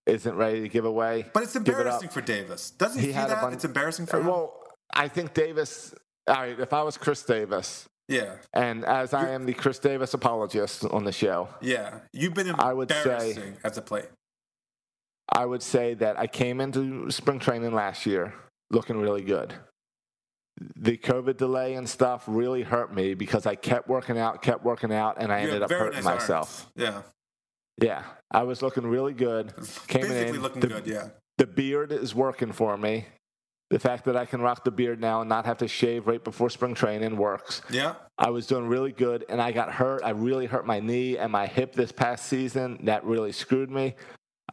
isn't ready to give away. But it's Give it embarrassing for Davis. Doesn't he, He that? bunch- it's embarrassing for uh, him. Well, I think Davis. All right, if I was Chris Davis, yeah, and as I am the Chris Davis apologist on the show, yeah. You've been I would say- embarrassing a plate. I would say that I came into spring training last year looking really good. The COVID delay and stuff really hurt me because I kept working out, kept working out, and I You ended up hurting nice arms. myself. Yeah, Yeah, I was looking really good. Came basically in, looking the, good. Yeah, The beard is working for me. The fact that I can rock the beard now and not have to shave right before spring training works. yeah. I was doing really good, and I got hurt. I really hurt my knee and my hip this past season. That really screwed me.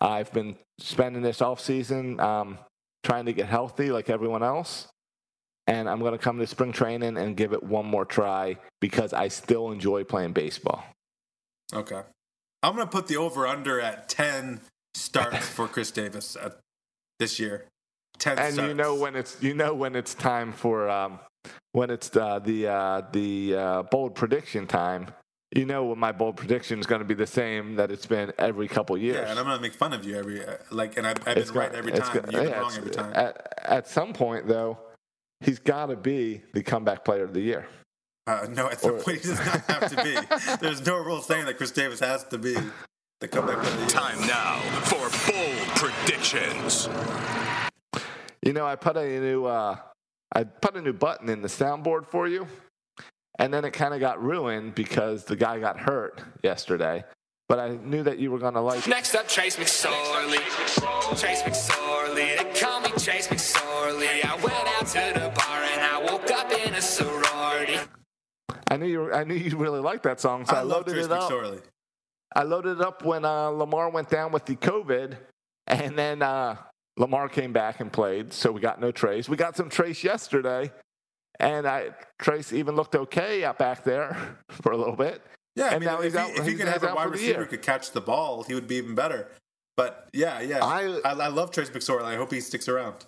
I've been spending this off season um, trying to get healthy like everyone else, and I'm going to come to spring training and give it one more try because I still enjoy playing baseball. Okay. I'm gonna put the over under at ten starts for Chris Davis at, this year. Ten And starts. you know when it's you know when it's time for um, when it's uh, the uh, the uh, bold prediction time. You know when my bold prediction is going to be the same that it's been every couple years. Yeah, and I'm gonna make fun of you every uh, like, and I've, I've been It's right got- every time. got- You've been wrong every time. At, at some point, though, he's got to be the comeback player of the year. Uh, no, at some point he does not have to be. There's no rule saying that Chris Davis has to be the comeback player of the year. Time now for bold predictions. You know, I put a new uh, I put a new button in the soundboard for you, and then it kind of got ruined because the guy got hurt yesterday. But I knew that you were going to like. Next up, Chase McSorley. Chase McSorley. They call me Chase McSorley. I went out to the bar and I woke up in a sorority. I knew you. Were, I knew you really liked that song, so I, I love loaded Trace it up. McSorley. I loaded it up when uh, Lamar went down with the COVID, and then uh, Lamar came back and played. So we got no Trace. We got some Trace yesterday, and I Trace even looked okay out back there for a little bit. Yeah, I mean, now if, he, out- if he could have a wide receiver who could catch the ball, he would be even better. But yeah, yeah, I- I, I, love Trace McSorley. I hope he sticks around.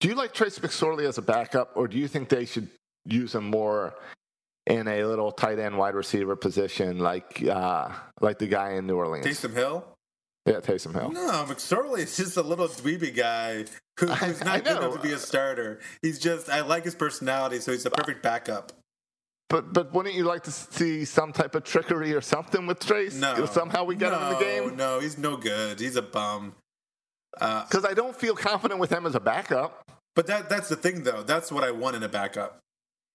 Do you like Trace McSorley as a backup, or do you think they should use him more in a little tight end wide receiver position, like uh, like the guy in New Orleans? Taysom Hill? Yeah, Taysom Hill. No, McSorley is just a little dweeby guy who, who's not good enough to be a starter. He's just, I like his personality, so he's a perfect backup. But but wouldn't you like to see some type of trickery or something with Trace? No. Somehow we get no, him in the game. No, he's no good. He's a bum. Uh, Because I don't feel confident with him as a backup. but that that's the thing, though. That's what I want in a backup.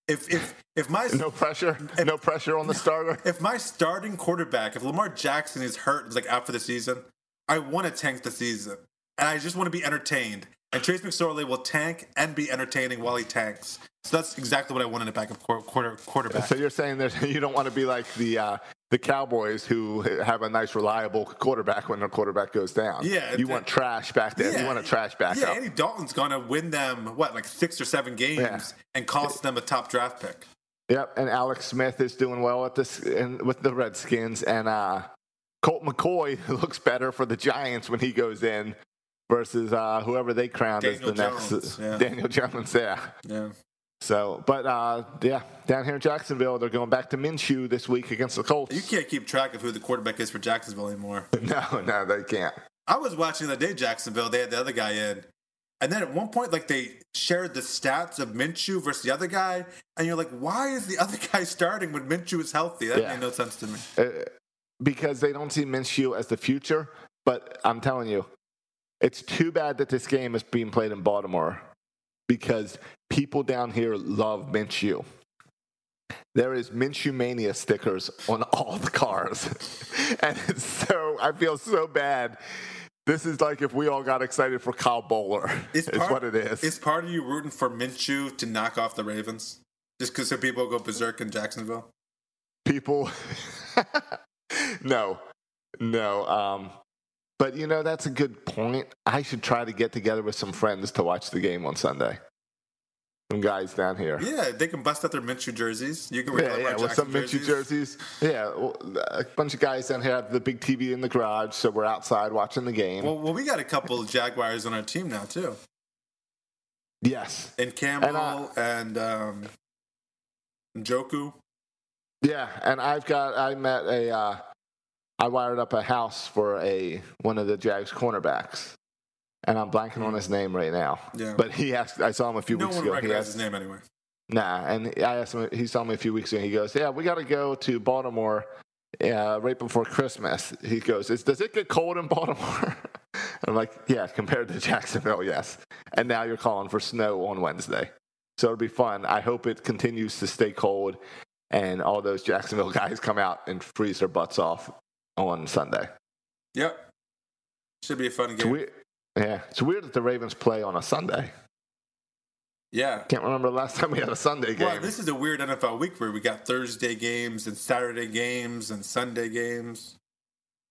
If if if my No pressure. No pressure on the starter. if my starting quarterback, if Lamar Jackson is hurt is like after the season, I want to tank the season, and I just want to be entertained. And Trace McSorley will tank and be entertaining while he tanks. So that's exactly what I want in a backup quarter, quarterback. So you're saying that you don't want to be like the uh, the Cowboys who have a nice reliable quarterback when their quarterback goes down. Yeah, You want trash back there. Yeah, you want a trash backup. Yeah, Andy Dalton's going to win them what like six or seven games Yeah. and cost them a top draft pick. Yep, and Alex Smith is doing well at this in, with the Redskins, and uh, Colt McCoy looks better for the Giants when he goes in versus uh, whoever they crowned as the next yeah. Daniel Jones. Yeah. Yeah. So, but uh, yeah, down here in Jacksonville, they're going back to Minshew this week against the Colts. You can't keep track of who the quarterback is for Jacksonville anymore. No, no, they can't. I was watching the day Jacksonville. They had the other guy in, And then at one point, like they shared the stats of Minshew versus the other guy, and you're like, why is the other guy starting when Minshew is healthy? That Yeah. made no sense to me. Uh, because they don't see Minshew as the future. But I'm telling you, it's too bad that this game is being played in Baltimore because people down here love Minshew. There is Minshew Mania stickers on all the cars. and it's so, I feel so bad. This is like if we all got excited for Kyle Boller. Is It's part- what it is. Is part of you rooting for Minshew to knock off the Ravens? Just because some people go berserk in Jacksonville? people no no um but you know that's a good point i should try to get together with some friends to watch the game on sunday some guys down here Yeah, they can bust out their Minshew jerseys. You can wear yeah, yeah, with some Jackson Minshew jerseys. Yeah, well, a bunch of guys down here have the big TV in the garage, so we're outside watching the game. Well, well, we got a couple of Jaguars on our team now too, yes, and Campbell And, uh, and, um, Ngakoue. yeah, and I've got I met a uh, I wired up a house for a one of the Jags cornerbacks, and I'm blanking on his name right now. Yeah. But he asked. I saw him a few No weeks one ago. He recognizes asked, his name anyway. Nah, and I asked him. He saw me a few weeks ago. He goes, "Yeah, we got to go to Baltimore uh, right before Christmas." He goes, "Is- "Does it get cold in Baltimore?" I'm like, "Yeah, compared to Jacksonville, yes." And now you're calling for snow on Wednesday, so it'll be fun. I hope it continues to stay cold, and all those Jacksonville guys come out and freeze their butts off on Sunday. Yep, should be a fun It's game. weird. Yeah, it's weird that the Ravens play on a Sunday. Yeah. Can't remember the last time we had a Sunday game. Well, this is a weird NFL week where we got Thursday games and Saturday games and Sunday games.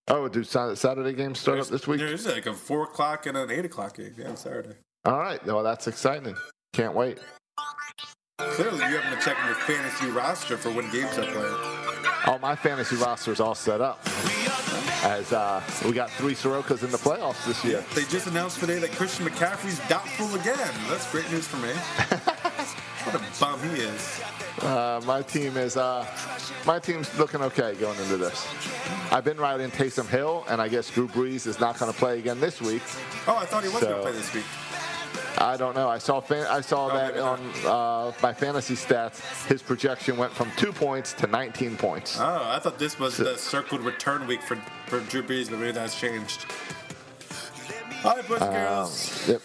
oh, do Saturday games start up this week? There's like a four o'clock and an eight o'clock game. Yeah, on Saturday. All right. Well, that's exciting. Can't wait. Clearly, you haven't been checking your fantasy roster for when games are playing. All my fantasy roster is all set up. As uh, we got three Sorokas in the playoffs this year. They just announced today that Christian McCaffrey's doubtful again. That's great news for me. what a bum he is. Uh, my team is uh, my team's looking okay going into this. I've been riding Taysom Hill, and I guess Drew Brees is not going to play again this week. Oh, I thought he was going to play this week. I don't know. I saw fan- I saw Oh, that on uh, my fantasy stats. His projection went from two points to 19 points. Oh, I thought this was the circled return week for, for Drew Brees, but maybe that's changed. All right, boys and Um, girls. yep.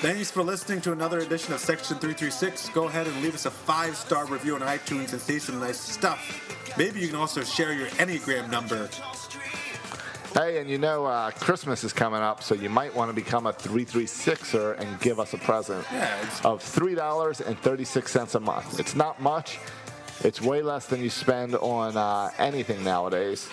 Thanks for listening to another edition of Section 336. Go ahead and leave us a five star review on iTunes and say some nice stuff. Maybe you can also share your Enneagram number. Hey, and you know uh, Christmas is coming up, so you might want to become a 336er and give us a present Yeah, of $3.36 a month. It's not much. It's way less than you spend on uh, anything nowadays.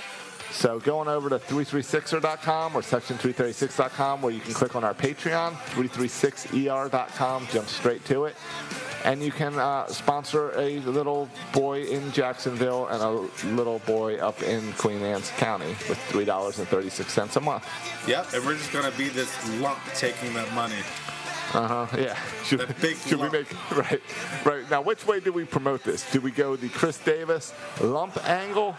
So going over to 336er.com or section336.com where you can click on our Patreon, 336er.com, jump straight to it. And you can uh, sponsor a little boy in Jacksonville and a little boy up in Queen Anne's County with $3.36 a month. Yep, and we're just going to be this lump taking that money. Uh huh. Yeah. Should, The big should we make right? Right. Now, which way do we promote this? Do we go the Chris Davis lump angle,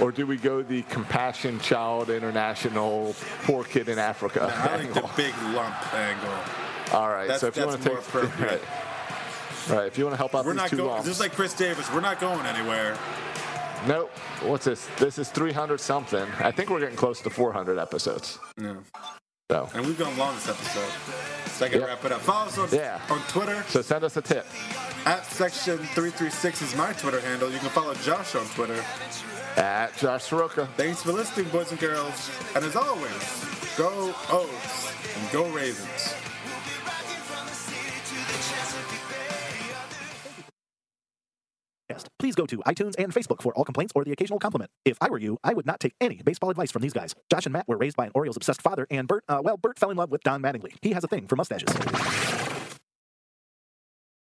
or do we go the Compassion Child International Poor Kid in Africa I like the big lump angle. All right. That's- so if you want to take appropriate. Right, right, if you want to help out We're these not two going, lumps, just like Chris Davis, we're not going anywhere. nope. What's this? This is 300 something. I think we're getting close to 400 episodes. No. So, And we've gone long this episode. So I can Yep. wap it up. Follow us on, Yeah. on Twitter. so send us a tip. At section 336 is my Twitter handle. You can follow Josh on Twitter. At Josh Soroka. Thanks for listening, boys and girls. And as always, go O's and go Ravens. Podcast. Please go to iTunes and Facebook for all complaints or the occasional compliment. If I were you, I would not take any baseball advice from these guys. Josh and Matt were raised by an Orioles obsessed father, and Bert, uh, well, Bert fell in love with Don Mattingly. He has a thing for mustaches.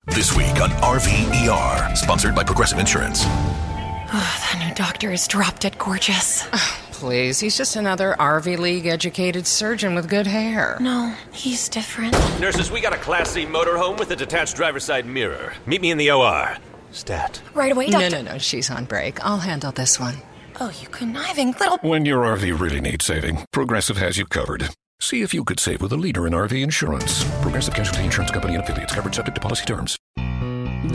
This week on RVER, sponsored by Progressive Insurance. Oh, that new doctor is dropped dead gorgeous. Please, he's just another RV League educated surgeon with good hair. No, he's different. Nurses, we got a Class C motorhome with a detached driver's side mirror. Meet me in the OR. Stat. Right away, No, doctor. no, no, she's on break. I'll handle this one. Oh, you conniving little. When your RV really needs saving, Progressive has you covered. See if you could save with a leader in RV insurance. Progressive Casualty Insurance Company and affiliates covered subject to policy terms.